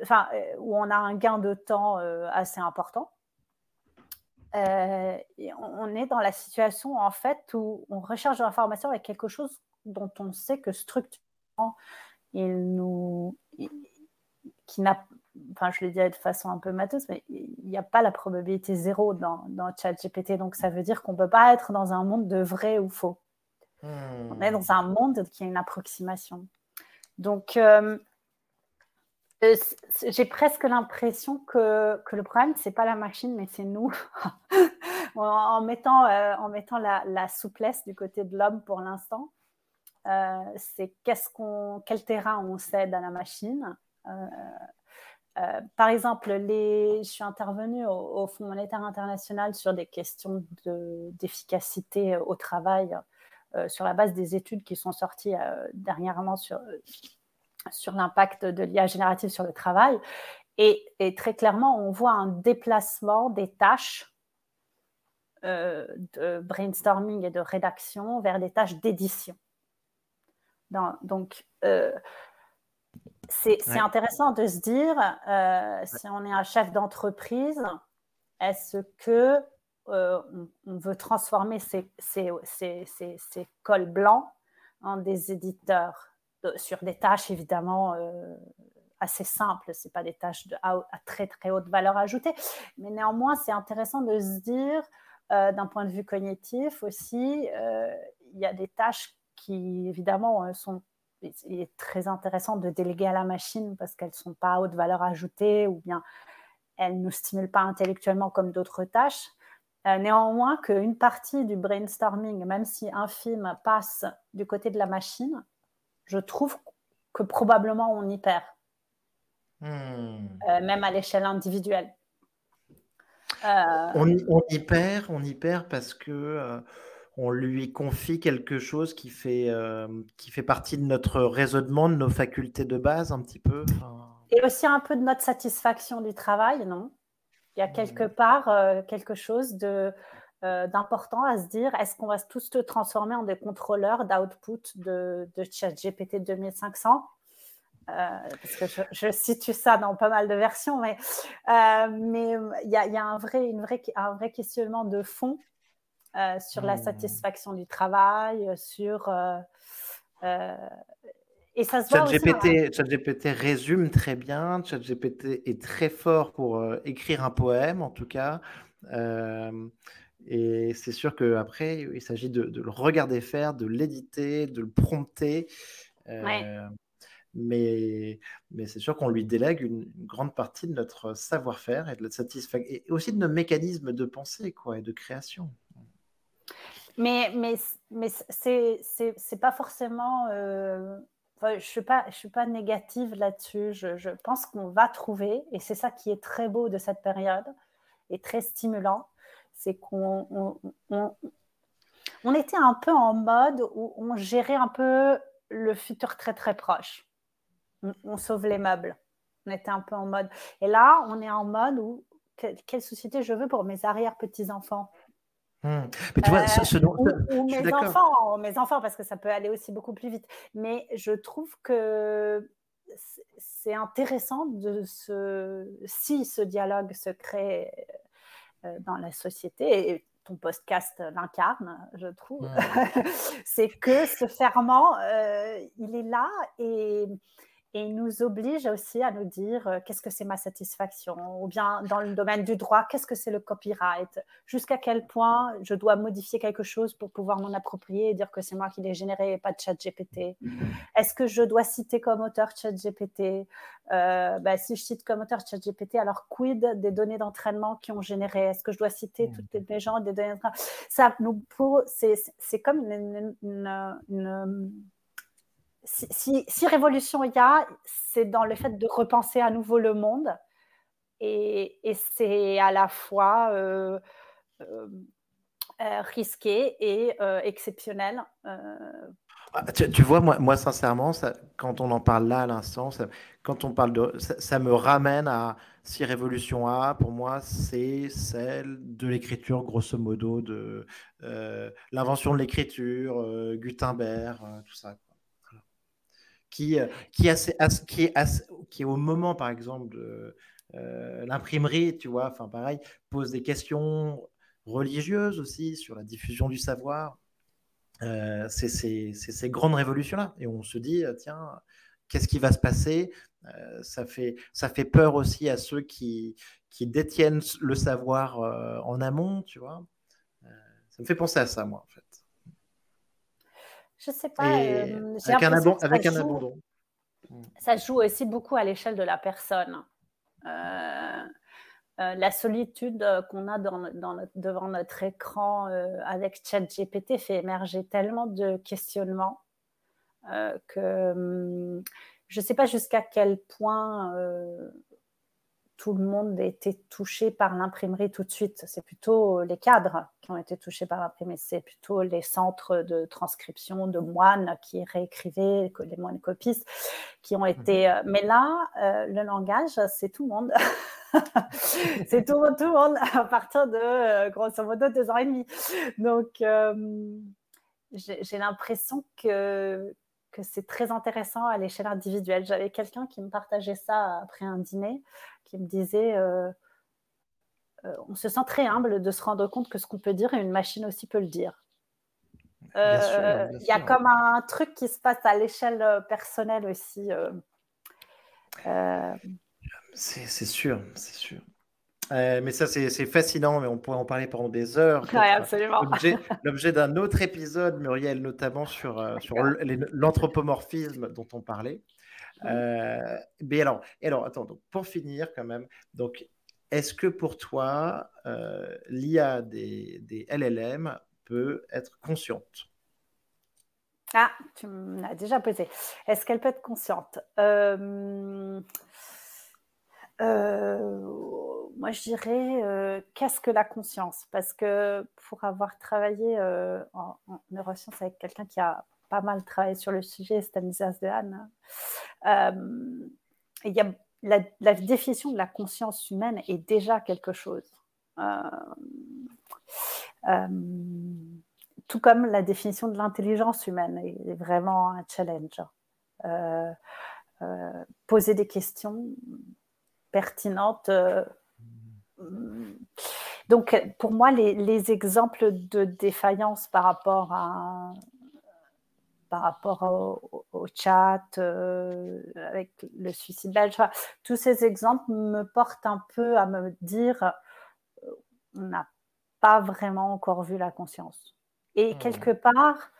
S2: où on a un gain de temps assez important. On est dans la situation en fait où on recherche de l'information avec quelque chose dont on sait que structurellement il nous, qui n'a, enfin je l'ai dit de façon un peu mateuse, mais il n'y a pas la probabilité zéro dans, dans ChatGPT, donc ça veut dire qu'on ne peut pas être dans un monde de vrai ou faux. Hmm. On est dans un monde qui a une approximation. Donc, euh, euh, j'ai presque l'impression que, que, le problème, c'est pas la machine, mais c'est nous. <laughs> en, mettant, euh, en mettant la, la, souplesse du côté de l'homme pour l'instant, euh, c'est qu'est-ce qu'on, quel terrain on cède à la machine. Euh, euh, par exemple, je suis intervenue au, Fonds monétaire international sur des questions d'efficacité au travail sur la base des études qui sont sorties dernièrement sur, sur l'impact de l'IA générative sur le travail. Et, et, très clairement, on voit un déplacement des tâches de brainstorming et de rédaction vers des tâches d'édition donc, euh, c'est intéressant de se dire, euh, si on est un chef d'entreprise, est-ce que euh, on, veut transformer ces, ces, cols blancs en des éditeurs? Sur des tâches évidemment assez simples, ce pas des tâches de, à, très très haute valeur ajoutée, mais néanmoins c'est intéressant de se dire d'un point de vue cognitif aussi, il y a des tâches qui évidemment euh, sont il est très intéressant de déléguer à la machine parce qu'elles ne sont pas à haute valeur ajoutée ou bien elles ne nous stimulent pas intellectuellement comme d'autres tâches. Euh, néanmoins, qu'une partie du brainstorming, même si un film passe du côté de la machine, je trouve que probablement on y perd, hmm. euh, même à l'échelle individuelle.
S1: On, on, y perd, on y perd parce que on lui confie quelque chose qui fait, euh, qui fait partie de notre raisonnement, de nos facultés de base un petit peu.
S2: Et aussi un peu de notre satisfaction du travail, non? Il y a quelque mmh. part euh, quelque chose de, euh, d'important à se dire, est-ce qu'on va tous se transformer en des contrôleurs d'output de, de ChatGPT 2500 parce que je, situe ça dans pas mal de versions, mais mais il y a, y a un, vrai, une vraie, un vrai questionnement de fond euh, sur la hmm. satisfaction du travail, sur. Euh, euh,
S1: et ça se voit ChatGPT, ChatGPT résume très bien. ChatGPT est très fort pour écrire un poème, en tout cas. et c'est sûr qu'après, il s'agit de, le regarder faire, de l'éditer, de le prompter. mais, mais c'est sûr qu'on lui délègue une, grande partie de notre savoir-faire et de notre satisfaction, et aussi de nos mécanismes de pensée quoi, et de création.
S2: Mais, mais, mais c'est pas forcément. Euh, je suis, pas, je suis pas négative là-dessus. Je, je, pense qu'on va trouver, et c'est ça qui est très beau de cette période et très stimulant, c'est qu'on on, on, était un peu en mode où on gérait un peu le futur très très proche. On, sauve les meubles. On était un peu en mode. Et là, on est en mode où quelle société je veux pour mes arrière-petits-enfants?
S1: Hmm. Mais tu vois, ce, dont,
S2: ou, mes enfants, mes enfants, parce que ça peut aller aussi beaucoup plus vite. Mais je trouve que c'est intéressant de se, si ce dialogue se crée euh, dans la société, et ton podcast l'incarne, je trouve, hmm. <laughs> c'est que ce ferment, euh, il est là et et il nous oblige aussi à nous dire euh, qu'est-ce que c'est ma satisfaction, ou bien dans le domaine du droit, qu'est-ce que c'est le copyright, jusqu'à quel point je dois modifier quelque chose pour pouvoir m'en approprier et dire que c'est moi qui l'ai généré et pas de ChatGPT. Est-ce que je dois citer comme auteur ChatGPT? Euh, bah, Si je cite comme auteur ChatGPT, alors quid des données d'entraînement qui ont généré? Est-ce que je dois citer toutes les gens des données d'entraînement? Ça, nous, c'est comme une si, révolution il y a, c'est dans le fait de repenser à nouveau le monde. Et, c'est à la fois euh, euh, euh, risqué et exceptionnel.
S1: Ah, tu, vois, moi, moi sincèrement, quand on en parle là à l'instant, quand on parle de, ça, me ramène à si révolution A, pour moi, c'est celle de l'écriture, grosso modo, de l'invention de l'écriture, Gutenberg, tout ça qui, euh, qui, qui, est qui est au moment, par exemple, de euh, l'imprimerie, tu vois, enfin pareil, pose des questions religieuses aussi sur la diffusion du savoir. Euh, c'est ces grandes révolutions-là. Et on se dit, tiens, qu'est-ce qui va se passer? Ça, fait, ça fait peur aussi à ceux qui, qui détiennent le savoir en amont, tu vois. ça me fait penser à ça, moi, en fait.
S2: Je sais pas.
S1: Euh, avec un, avec un abandon.
S2: Ça joue aussi beaucoup à l'échelle de la personne. Euh, euh, la solitude qu'on a dans, devant notre écran avec ChatGPT fait émerger tellement de questionnements que hum, je ne sais pas jusqu'à quel point tout le monde a été touché par l'imprimerie tout de suite. C'est plutôt les cadres qui ont été touchés par l'imprimerie. C'est plutôt les centres de transcription de moines qui réécrivaient, les moines copistes, qui ont été. Mhm. Euh, mais là, euh, le langage, c'est tout le monde. <laughs> c'est tout, tout, le monde à partir de, euh, grosso modo, deux ans et demi. Donc, j'ai l'impression que que c'est très intéressant à l'échelle individuelle. J'avais quelqu'un qui me partageait ça après un dîner, qui me disait euh, euh, on se sent très humble de se rendre compte que ce qu'on peut dire, une machine aussi peut le dire. Euh, il y a comme un truc qui se passe à l'échelle personnelle aussi.
S1: C'est sûr, c'est sûr. Euh, mais ça, c'est fascinant, mais on pourrait en parler pendant des heures.
S2: Oui, absolument. <laughs>
S1: L'objet d'un autre épisode, Muriel, notamment sur, euh, sur l'anthropomorphisme dont on parlait. Euh, mais alors, alors, attends, donc, pour finir quand même, donc, est-ce que pour toi, l'IA des, des, LLM peut être consciente?
S2: Ah, tu m'as déjà posé. Est-ce qu'elle peut être consciente? Moi, je dirais, euh, qu'est-ce que la conscience Parce que pour avoir travaillé euh, en, neurosciences avec quelqu'un qui a pas mal travaillé sur le sujet, Stanislas Dehaene, il la, définition de la conscience humaine est déjà quelque chose. tout comme la définition de l'intelligence humaine est, vraiment un challenge. poser des questions, pertinente. Euh, donc, pour moi, les, exemples de défaillance par rapport à par rapport au, chat, euh, avec le suicide belge, tous ces exemples me portent un peu à me dire euh, on n'a pas vraiment encore vu la conscience. Et mmh. quelque part,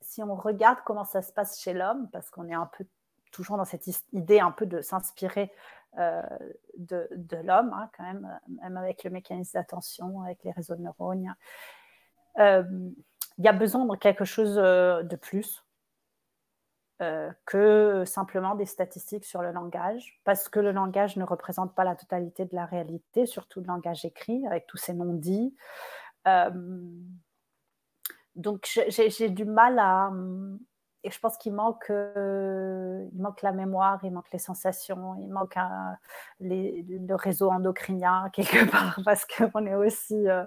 S2: si on regarde comment ça se passe chez l'homme, parce qu'on est un peu toujours dans cette idée un peu de s'inspirer euh, de, l'homme, hein, quand même, même avec le mécanisme d'attention, avec les réseaux de neurones. Euh, il y a besoin de quelque chose euh, de plus que simplement des statistiques sur le langage, parce que le langage ne représente pas la totalité de la réalité, surtout le langage écrit, avec tous ces non-dits. donc j'ai du mal à, et je pense qu'il manque, euh, il manque la mémoire, il manque les sensations, il manque le réseau endocrinien <laughs> quelque part, parce qu'on est aussi euh,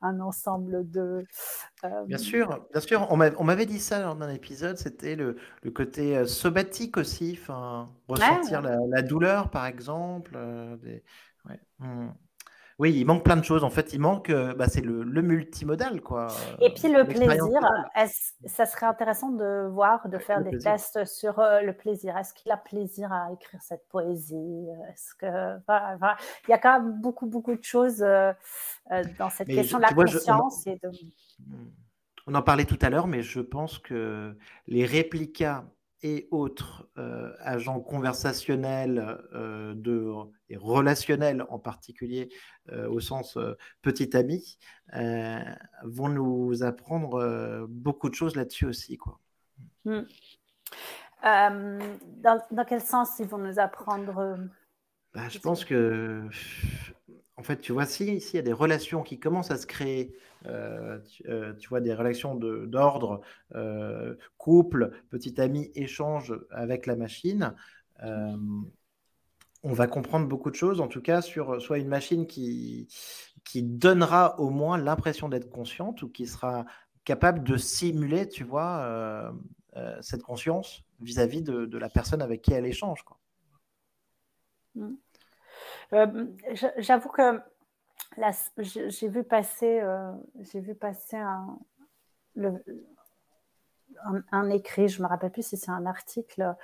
S2: un ensemble de.
S1: Euh, bien sûr, bien sûr. On m'avait dit ça dans un épisode, c'était le, côté somatique aussi, ressentir la, douleur, par exemple. Des... Mmh. Oui, il manque plein de choses. En fait, il manque, euh, bah, c'est le, multimodal, quoi.
S2: Et puis le plaisir, ça serait intéressant de voir, de faire des tests sur euh, le plaisir. Est-ce qu'il a plaisir à écrire cette poésie? Est-ce que, il y a quand même beaucoup, beaucoup de choses euh, dans cette question de la conscience et de...
S1: Hmm. On en parlait tout à l'heure, mais je pense que les réplicas et autres euh, agents conversationnels euh, de, et relationnels en particulier euh, au sens petit ami vont nous apprendre beaucoup de choses là-dessus aussi. Quoi.
S2: Hmm. Dans, dans, quel sens ils vont nous apprendre
S1: bah, Je pense que en fait, tu vois, s'il y a des relations qui commencent à se créer, euh, euh, tu, vois, des relations d'ordre, euh, couple, petit ami, échange avec la machine, on va comprendre beaucoup de choses, en tout cas, sur soit une machine qui, qui donnera au moins l'impression d'être consciente ou qui sera capable de simuler, tu vois, cette conscience vis-à-vis de, la personne avec qui elle échange.
S2: Euh, j'avoue que j'ai vu passer, euh, j'ai vu passer un, un, écrit, je ne me rappelle plus si c'est un article,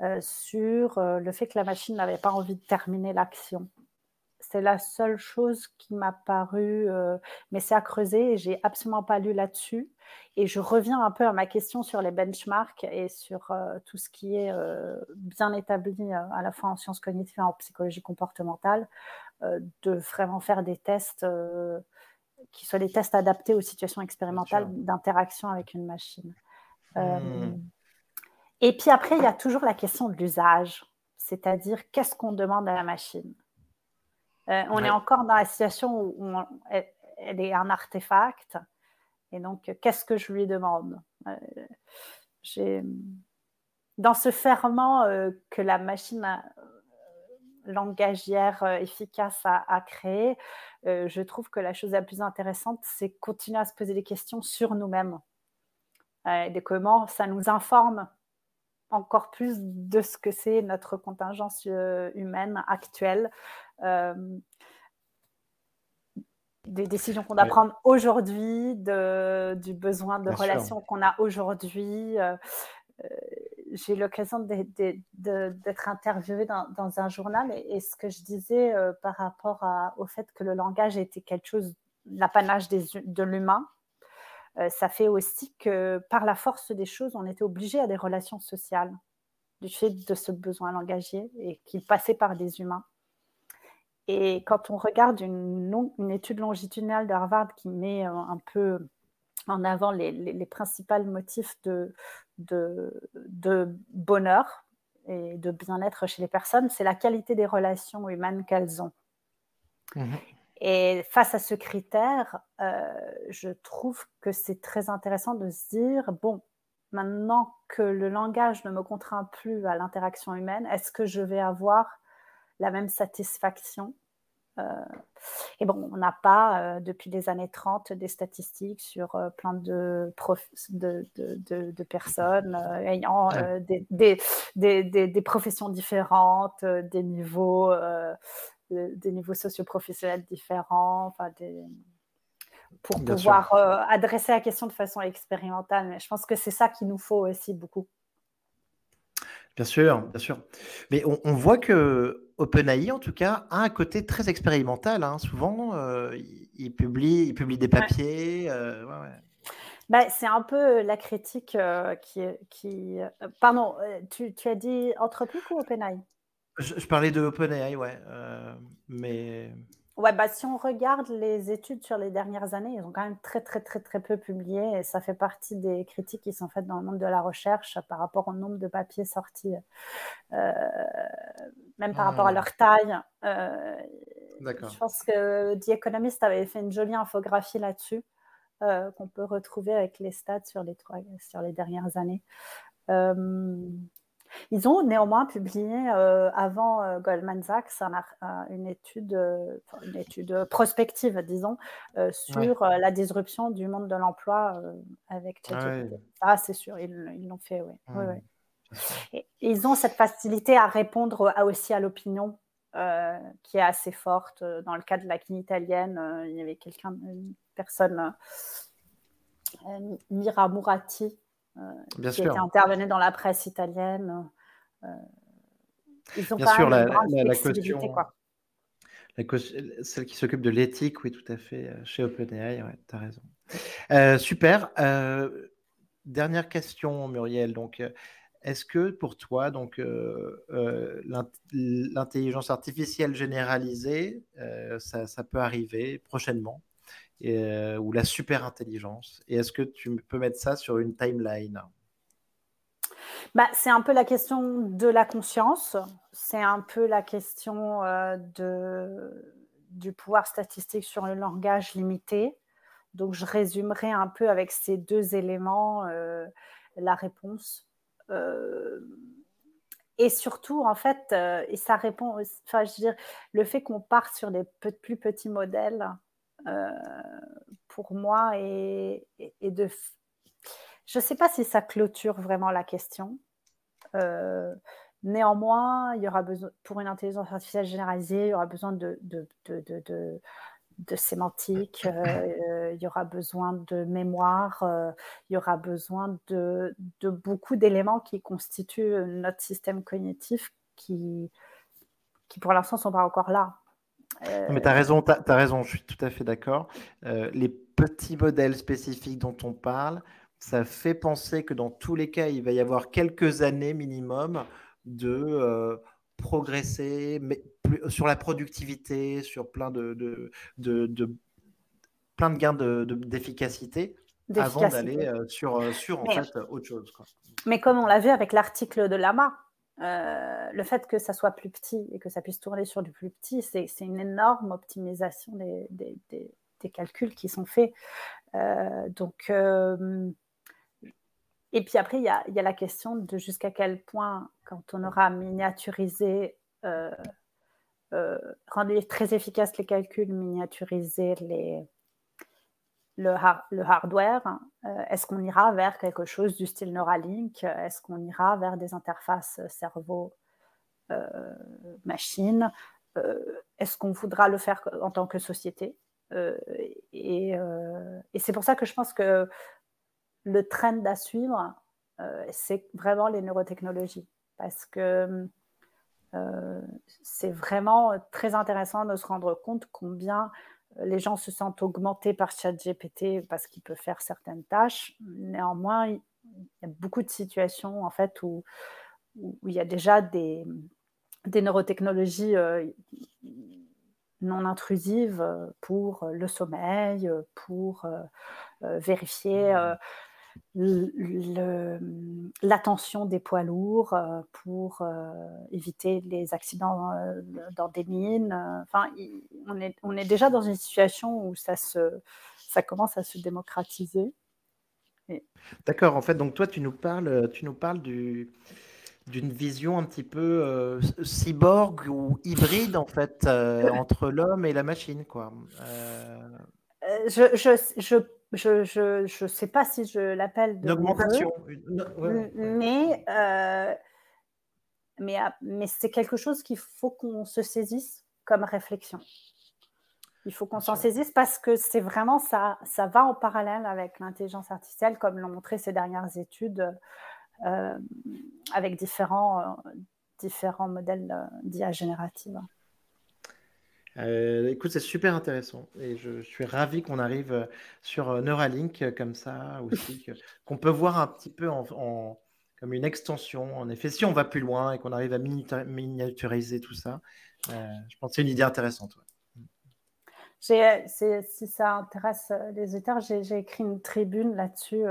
S2: euh, sur le fait que la machine n'avait pas envie de terminer l'action c'est la seule chose qui m'a paru, euh, mais c'est à creuser et j'ai absolument pas lu là-dessus. Et je reviens un peu à ma question sur les benchmarks et sur euh, tout ce qui est euh, bien établi à la fois en sciences cognitives et en psychologie comportementale, de vraiment faire des tests qui soient des tests adaptés aux situations expérimentales d'interaction avec une machine. Hmm. Et puis après, il y a toujours la question de l'usage, c'est-à-dire qu'est-ce qu'on demande à la machine? Euh, on est encore dans la situation où elle, est un artefact. Et donc, qu'est-ce que je lui demande? Euh, Dans ce ferment euh, que la machine langagière efficace a, créé, je trouve que la chose la plus intéressante, c'est continuer à se poser des questions sur nous-mêmes. de comment ça nous informe encore plus de ce que c'est notre contingence euh, humaine actuelle. Euh, des décisions qu'on doit prendre aujourd'hui, du besoin de relations qu'on a aujourd'hui. Euh, j'ai eu l'occasion d'être interviewée dans, un journal et, ce que je disais par rapport au fait que le langage était quelque chose, l'apanage de l'humain, euh, ça fait aussi que par la force des choses, on était obligé à des relations sociales du fait de ce besoin langagier et qu'il passait par des humains. Et quand on regarde une, une étude longitudinale de Harvard qui met euh, un peu en avant les, les, principaux motifs de, de, de, bonheur et de bien-être chez les personnes, c'est la qualité des relations humaines qu'elles ont. Mmh et face à ce critère, euh, je trouve que c'est très intéressant de se dire, bon, maintenant que le langage ne me contraint plus à l'interaction humaine, est-ce que je vais avoir la même satisfaction euh, et bon, on n'a pas, euh, depuis les années 30, des statistiques sur plein de, de, de, personnes ayant des, des, des, des, professions différentes, des niveaux des niveaux socioprofessionnels différents, enfin pour pouvoir euh, adresser la question de façon expérimentale. Mais je pense que c'est ça qu'il nous faut aussi beaucoup.
S1: Bien sûr, bien sûr. Mais on, voit que OpenAI, en tout cas, a un côté très expérimental. Hein. Souvent, euh, il, publie, il publie des papiers. Euh,
S2: bah, c'est un peu la critique qui, qui. Pardon, tu, tu, as dit Anthropic ou OpenAI?
S1: Je, je, parlais de OpenAI, ouais. mais
S2: Ouais, bah, si on regarde les études sur les dernières années, ils ont quand même très, très, très, très peu publié et ça fait partie des critiques qui sont faites dans le monde de la recherche par rapport au nombre de papiers sortis, euh, même par rapport à hmm. leur taille. Euh, je pense que The Economist avait fait une jolie infographie là-dessus euh, qu'on peut retrouver avec les stats sur les, trois, sur les dernières années. Ils ont néanmoins publié euh, avant euh, Goldman Sachs une, étude, euh, une étude prospective, disons, sur la disruption du monde de l'emploi avec ah ChatGPT. Ah, c'est sûr, ils l'ont fait, oui. Mmh. ils ont cette facilité à répondre aussi à l'opinion qui est assez forte. Dans le cas de la quine italienne, il y avait quelqu'un, une personne, Mira Murati, Bien qui sûr. intervenu dans la presse italienne. Euh,
S1: ils ont Bien sûr, la, la, question, celle qui s'occupe de l'éthique, oui, tout à fait, euh, chez OpenAI, ouais, tu as raison. Euh, super. dernière question, Muriel. Donc, est-ce que pour toi, donc, l'intelligence artificielle généralisée, ça, ça, peut arriver prochainement? Euh, ou la super intelligence Et est-ce que tu peux mettre ça sur une timeline?
S2: Bah, c'est un peu la question de la conscience, c'est un peu la question euh, de, du pouvoir statistique sur le langage limité. Donc, je résumerai un peu avec ces deux éléments euh, la réponse. et surtout, en fait, et ça répond, enfin, je veux dire, le fait qu'on parte sur des plus petits modèles, pour moi et, de... Je ne sais pas si ça clôture vraiment la question. Euh, néanmoins, il y aura besoin, pour une intelligence artificielle généralisée, il y aura besoin de, de, de, de, sémantique, euh, il y aura besoin de mémoire, il y aura besoin de, beaucoup d'éléments qui constituent notre système cognitif qui, qui pour l'instant ne sont pas encore là.
S1: Mais tu as raison, tu as, raison, je suis tout à fait d'accord. Euh, les petits modèles spécifiques dont on parle, ça fait penser que dans tous les cas, il va y avoir quelques années minimum de euh, progresser mais sur la productivité, sur plein de, de, de, plein de gains d'efficacité. avant d'aller euh, sur, sur en fait autre chose.
S2: Mais comme on l'a vu avec l'article de Lama, euh, le fait que ça soit plus petit et que ça puisse tourner sur du plus petit, c'est une énorme optimisation des, des, calculs qui sont faits. Euh, donc, euh, et puis après, il y a, y a, la question de jusqu'à quel point, quand on aura miniaturisé, rendu très efficaces les calculs, miniaturisé les, le, le hardware, euh, est-ce qu'on ira vers quelque chose du style Neuralink? Est-ce qu'on ira vers des interfaces cerveau-machine euh, Est-ce qu'on voudra le faire en tant que société? Euh, et c'est pour ça que je pense que le trend à suivre, c'est vraiment les neurotechnologies. Parce que c'est vraiment très intéressant de se rendre compte combien les gens se sentent augmentés par ChatGPT parce qu'il peut faire certaines tâches. Néanmoins, il y a beaucoup de situations en fait où, il y a déjà des, neurotechnologies euh, non intrusives pour le sommeil, pour euh, vérifier mmh l'attention des poids lourds euh, pour euh, éviter les accidents euh, dans des mines. Enfin, on est, on est déjà dans une situation où ça, se, ça commence à se démocratiser.
S1: D'accord, en fait, donc toi, tu nous parles, tu nous parles du, d'une vision un petit peu cyborg ou hybride, en fait, entre l'homme et la machine, quoi.
S2: je, je, je je ne sais pas si je l'appelle
S1: de L'augmentation.
S2: Mais, euh, mais, ah, mais c'est quelque chose qu'il faut qu'on se saisisse comme réflexion. Il faut qu'on s'en saisisse parce que c'est vraiment ça, ça va en parallèle avec l'intelligence artificielle, comme l'ont montré ces dernières études euh, avec différents, différents modèles d'IA générative.
S1: Euh, écoute, c'est super intéressant et je, suis ravi qu'on arrive sur Neuralink comme ça aussi, <laughs> qu'on peut voir un petit peu en, comme une extension. En effet, si on va plus loin et qu'on arrive à miniaturiser tout ça, je pense que c'est une idée intéressante.
S2: si ça intéresse les auteurs, j'ai écrit une tribune là-dessus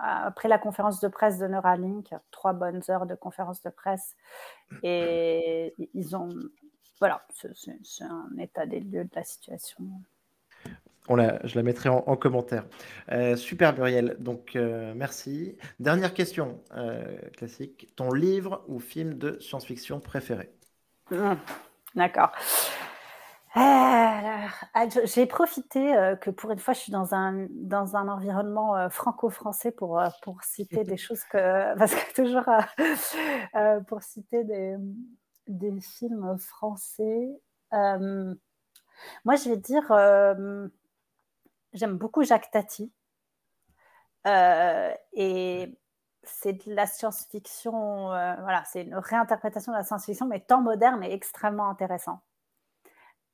S2: après la conférence de presse de Neuralink, trois bonnes heures de conférence de presse, et ils ont, voilà, c'est un état des lieux de la situation.
S1: On la, je la mettrai en, commentaire. Euh, super Muriel, donc euh, merci. Dernière question euh, classique. Ton livre ou film de science-fiction préféré?
S2: Mmh, D'accord. Ah, j'ai profité que pour une fois, je suis dans un, dans un environnement franco-français pour, pour citer des <laughs> choses que. Parce que toujours pour citer des, des films français. moi, je vais dire. J'aime beaucoup Jacques Tati. et c'est de la science-fiction. voilà, c'est une réinterprétation de la science-fiction, mais temps moderne et extrêmement intéressant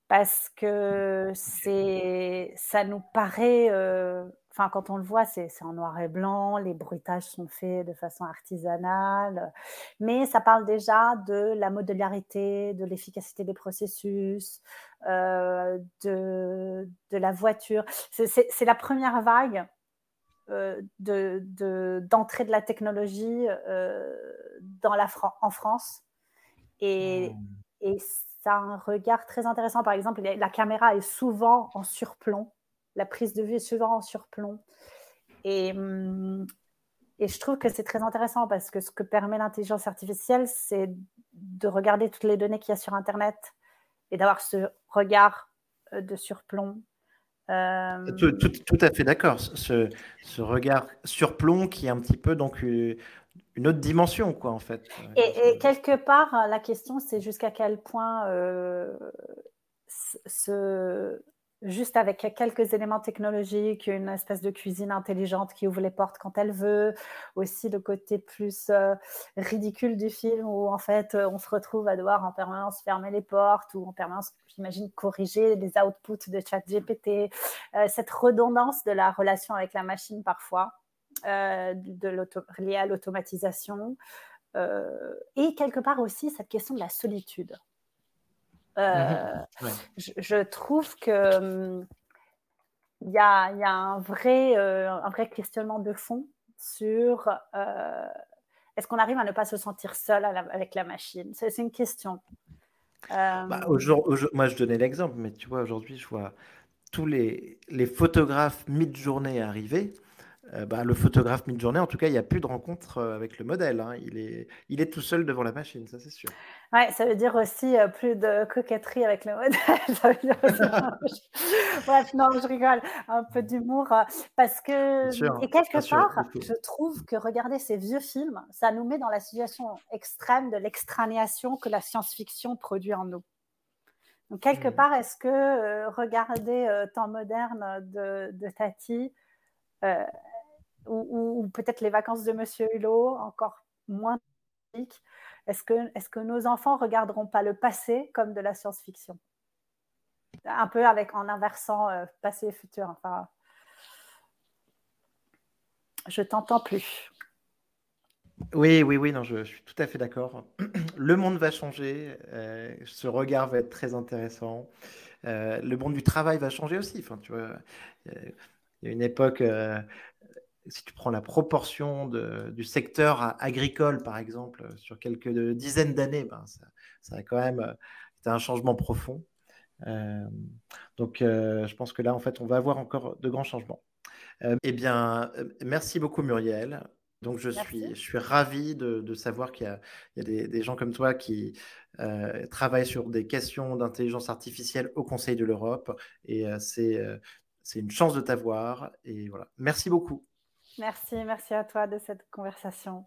S2: parce que c'est, ça nous paraît, euh, enfin quand on le voit, c'est, en noir et blanc, les bruitages sont faits de façon artisanale, mais ça parle déjà de la modularité, de l'efficacité des processus, euh, de, de, la voiture. C'est, la première vague euh, de, d'entrée de, la technologie dans la en France. Et, mmh. et un regard très intéressant. Par exemple, la caméra est souvent en surplomb. La prise de vue est souvent en surplomb. Et, hum, et je trouve que c'est très intéressant parce que ce que permet l'intelligence artificielle, c'est de regarder toutes les données qu'il y a sur Internet et d'avoir ce regard euh, de surplomb.
S1: Euh, tout, à fait d'accord. Ce, ce, regard surplomb qui est un petit peu donc euh, une autre dimension, quoi, en fait.
S2: Et, quelque part, la question, c'est jusqu'à quel point euh, ce, juste avec quelques éléments technologiques, une espèce de cuisine intelligente qui ouvre les portes quand elle veut, aussi le côté plus euh, ridicule du film où en fait on se retrouve à devoir en permanence fermer les portes ou en permanence, j'imagine, corriger les outputs de ChatGPT, euh, cette redondance de la relation avec la machine parfois. Euh, de liées à l'automatisation, euh, et quelque part aussi cette question de la solitude. Euh, mhm. je, trouve que hum, il y, a, y a, un, vrai, un vrai questionnement de fond sur est-ce qu'on arrive à ne pas se sentir seul avec la machine? C'est une question.
S1: Bah, moi, je donnais l'exemple, mais tu vois, aujourd'hui, je vois tous les, les photographes mid-journée arriver. Euh, bah, le photographe mid-journée, en tout cas, il n'y a plus de rencontre euh, avec le modèle. Hein. Il, est, il est tout seul devant la machine, ça c'est sûr.
S2: Ouais, ça veut dire aussi euh, plus de coquetterie avec le modèle. <laughs> ça veut dire <laughs> Bref, non, je rigole. Un peu d'humour. Parce que, et quelque part, je trouve que regarder ces vieux films, ça nous met dans la situation extrême de l'extranéation que la science-fiction produit en nous. Donc, quelque mmh. part, est-ce que regarder Temps moderne de, de Tati, ou, peut-être les vacances de Monsieur Hulot, encore moins est-ce que, nos enfants regarderont pas le passé comme de la science-fiction? Un peu avec en inversant euh, passé et futur. Enfin, je t'entends plus.
S1: Oui, oui, oui, non, je, suis tout à fait d'accord. <clears throat> Le monde va changer, euh, ce regard va être très intéressant. Euh, le monde du travail va changer aussi. Enfin, tu vois, il y a une époque, si tu prends la proportion du secteur agricole, par exemple, sur quelques dizaines d'années, ben, ça, a quand même été un changement profond. Euh, donc, euh, je pense que là, en fait, on va avoir encore de grands changements. Euh, eh bien, merci beaucoup, Muriel. Donc, je suis, je suis ravi de, savoir qu'il y a, des, gens comme toi qui travaillent sur des questions d'intelligence artificielle au Conseil de l'Europe. Et c'est une chance de t'avoir. Et voilà. Merci beaucoup.
S2: Merci, merci à toi de cette conversation.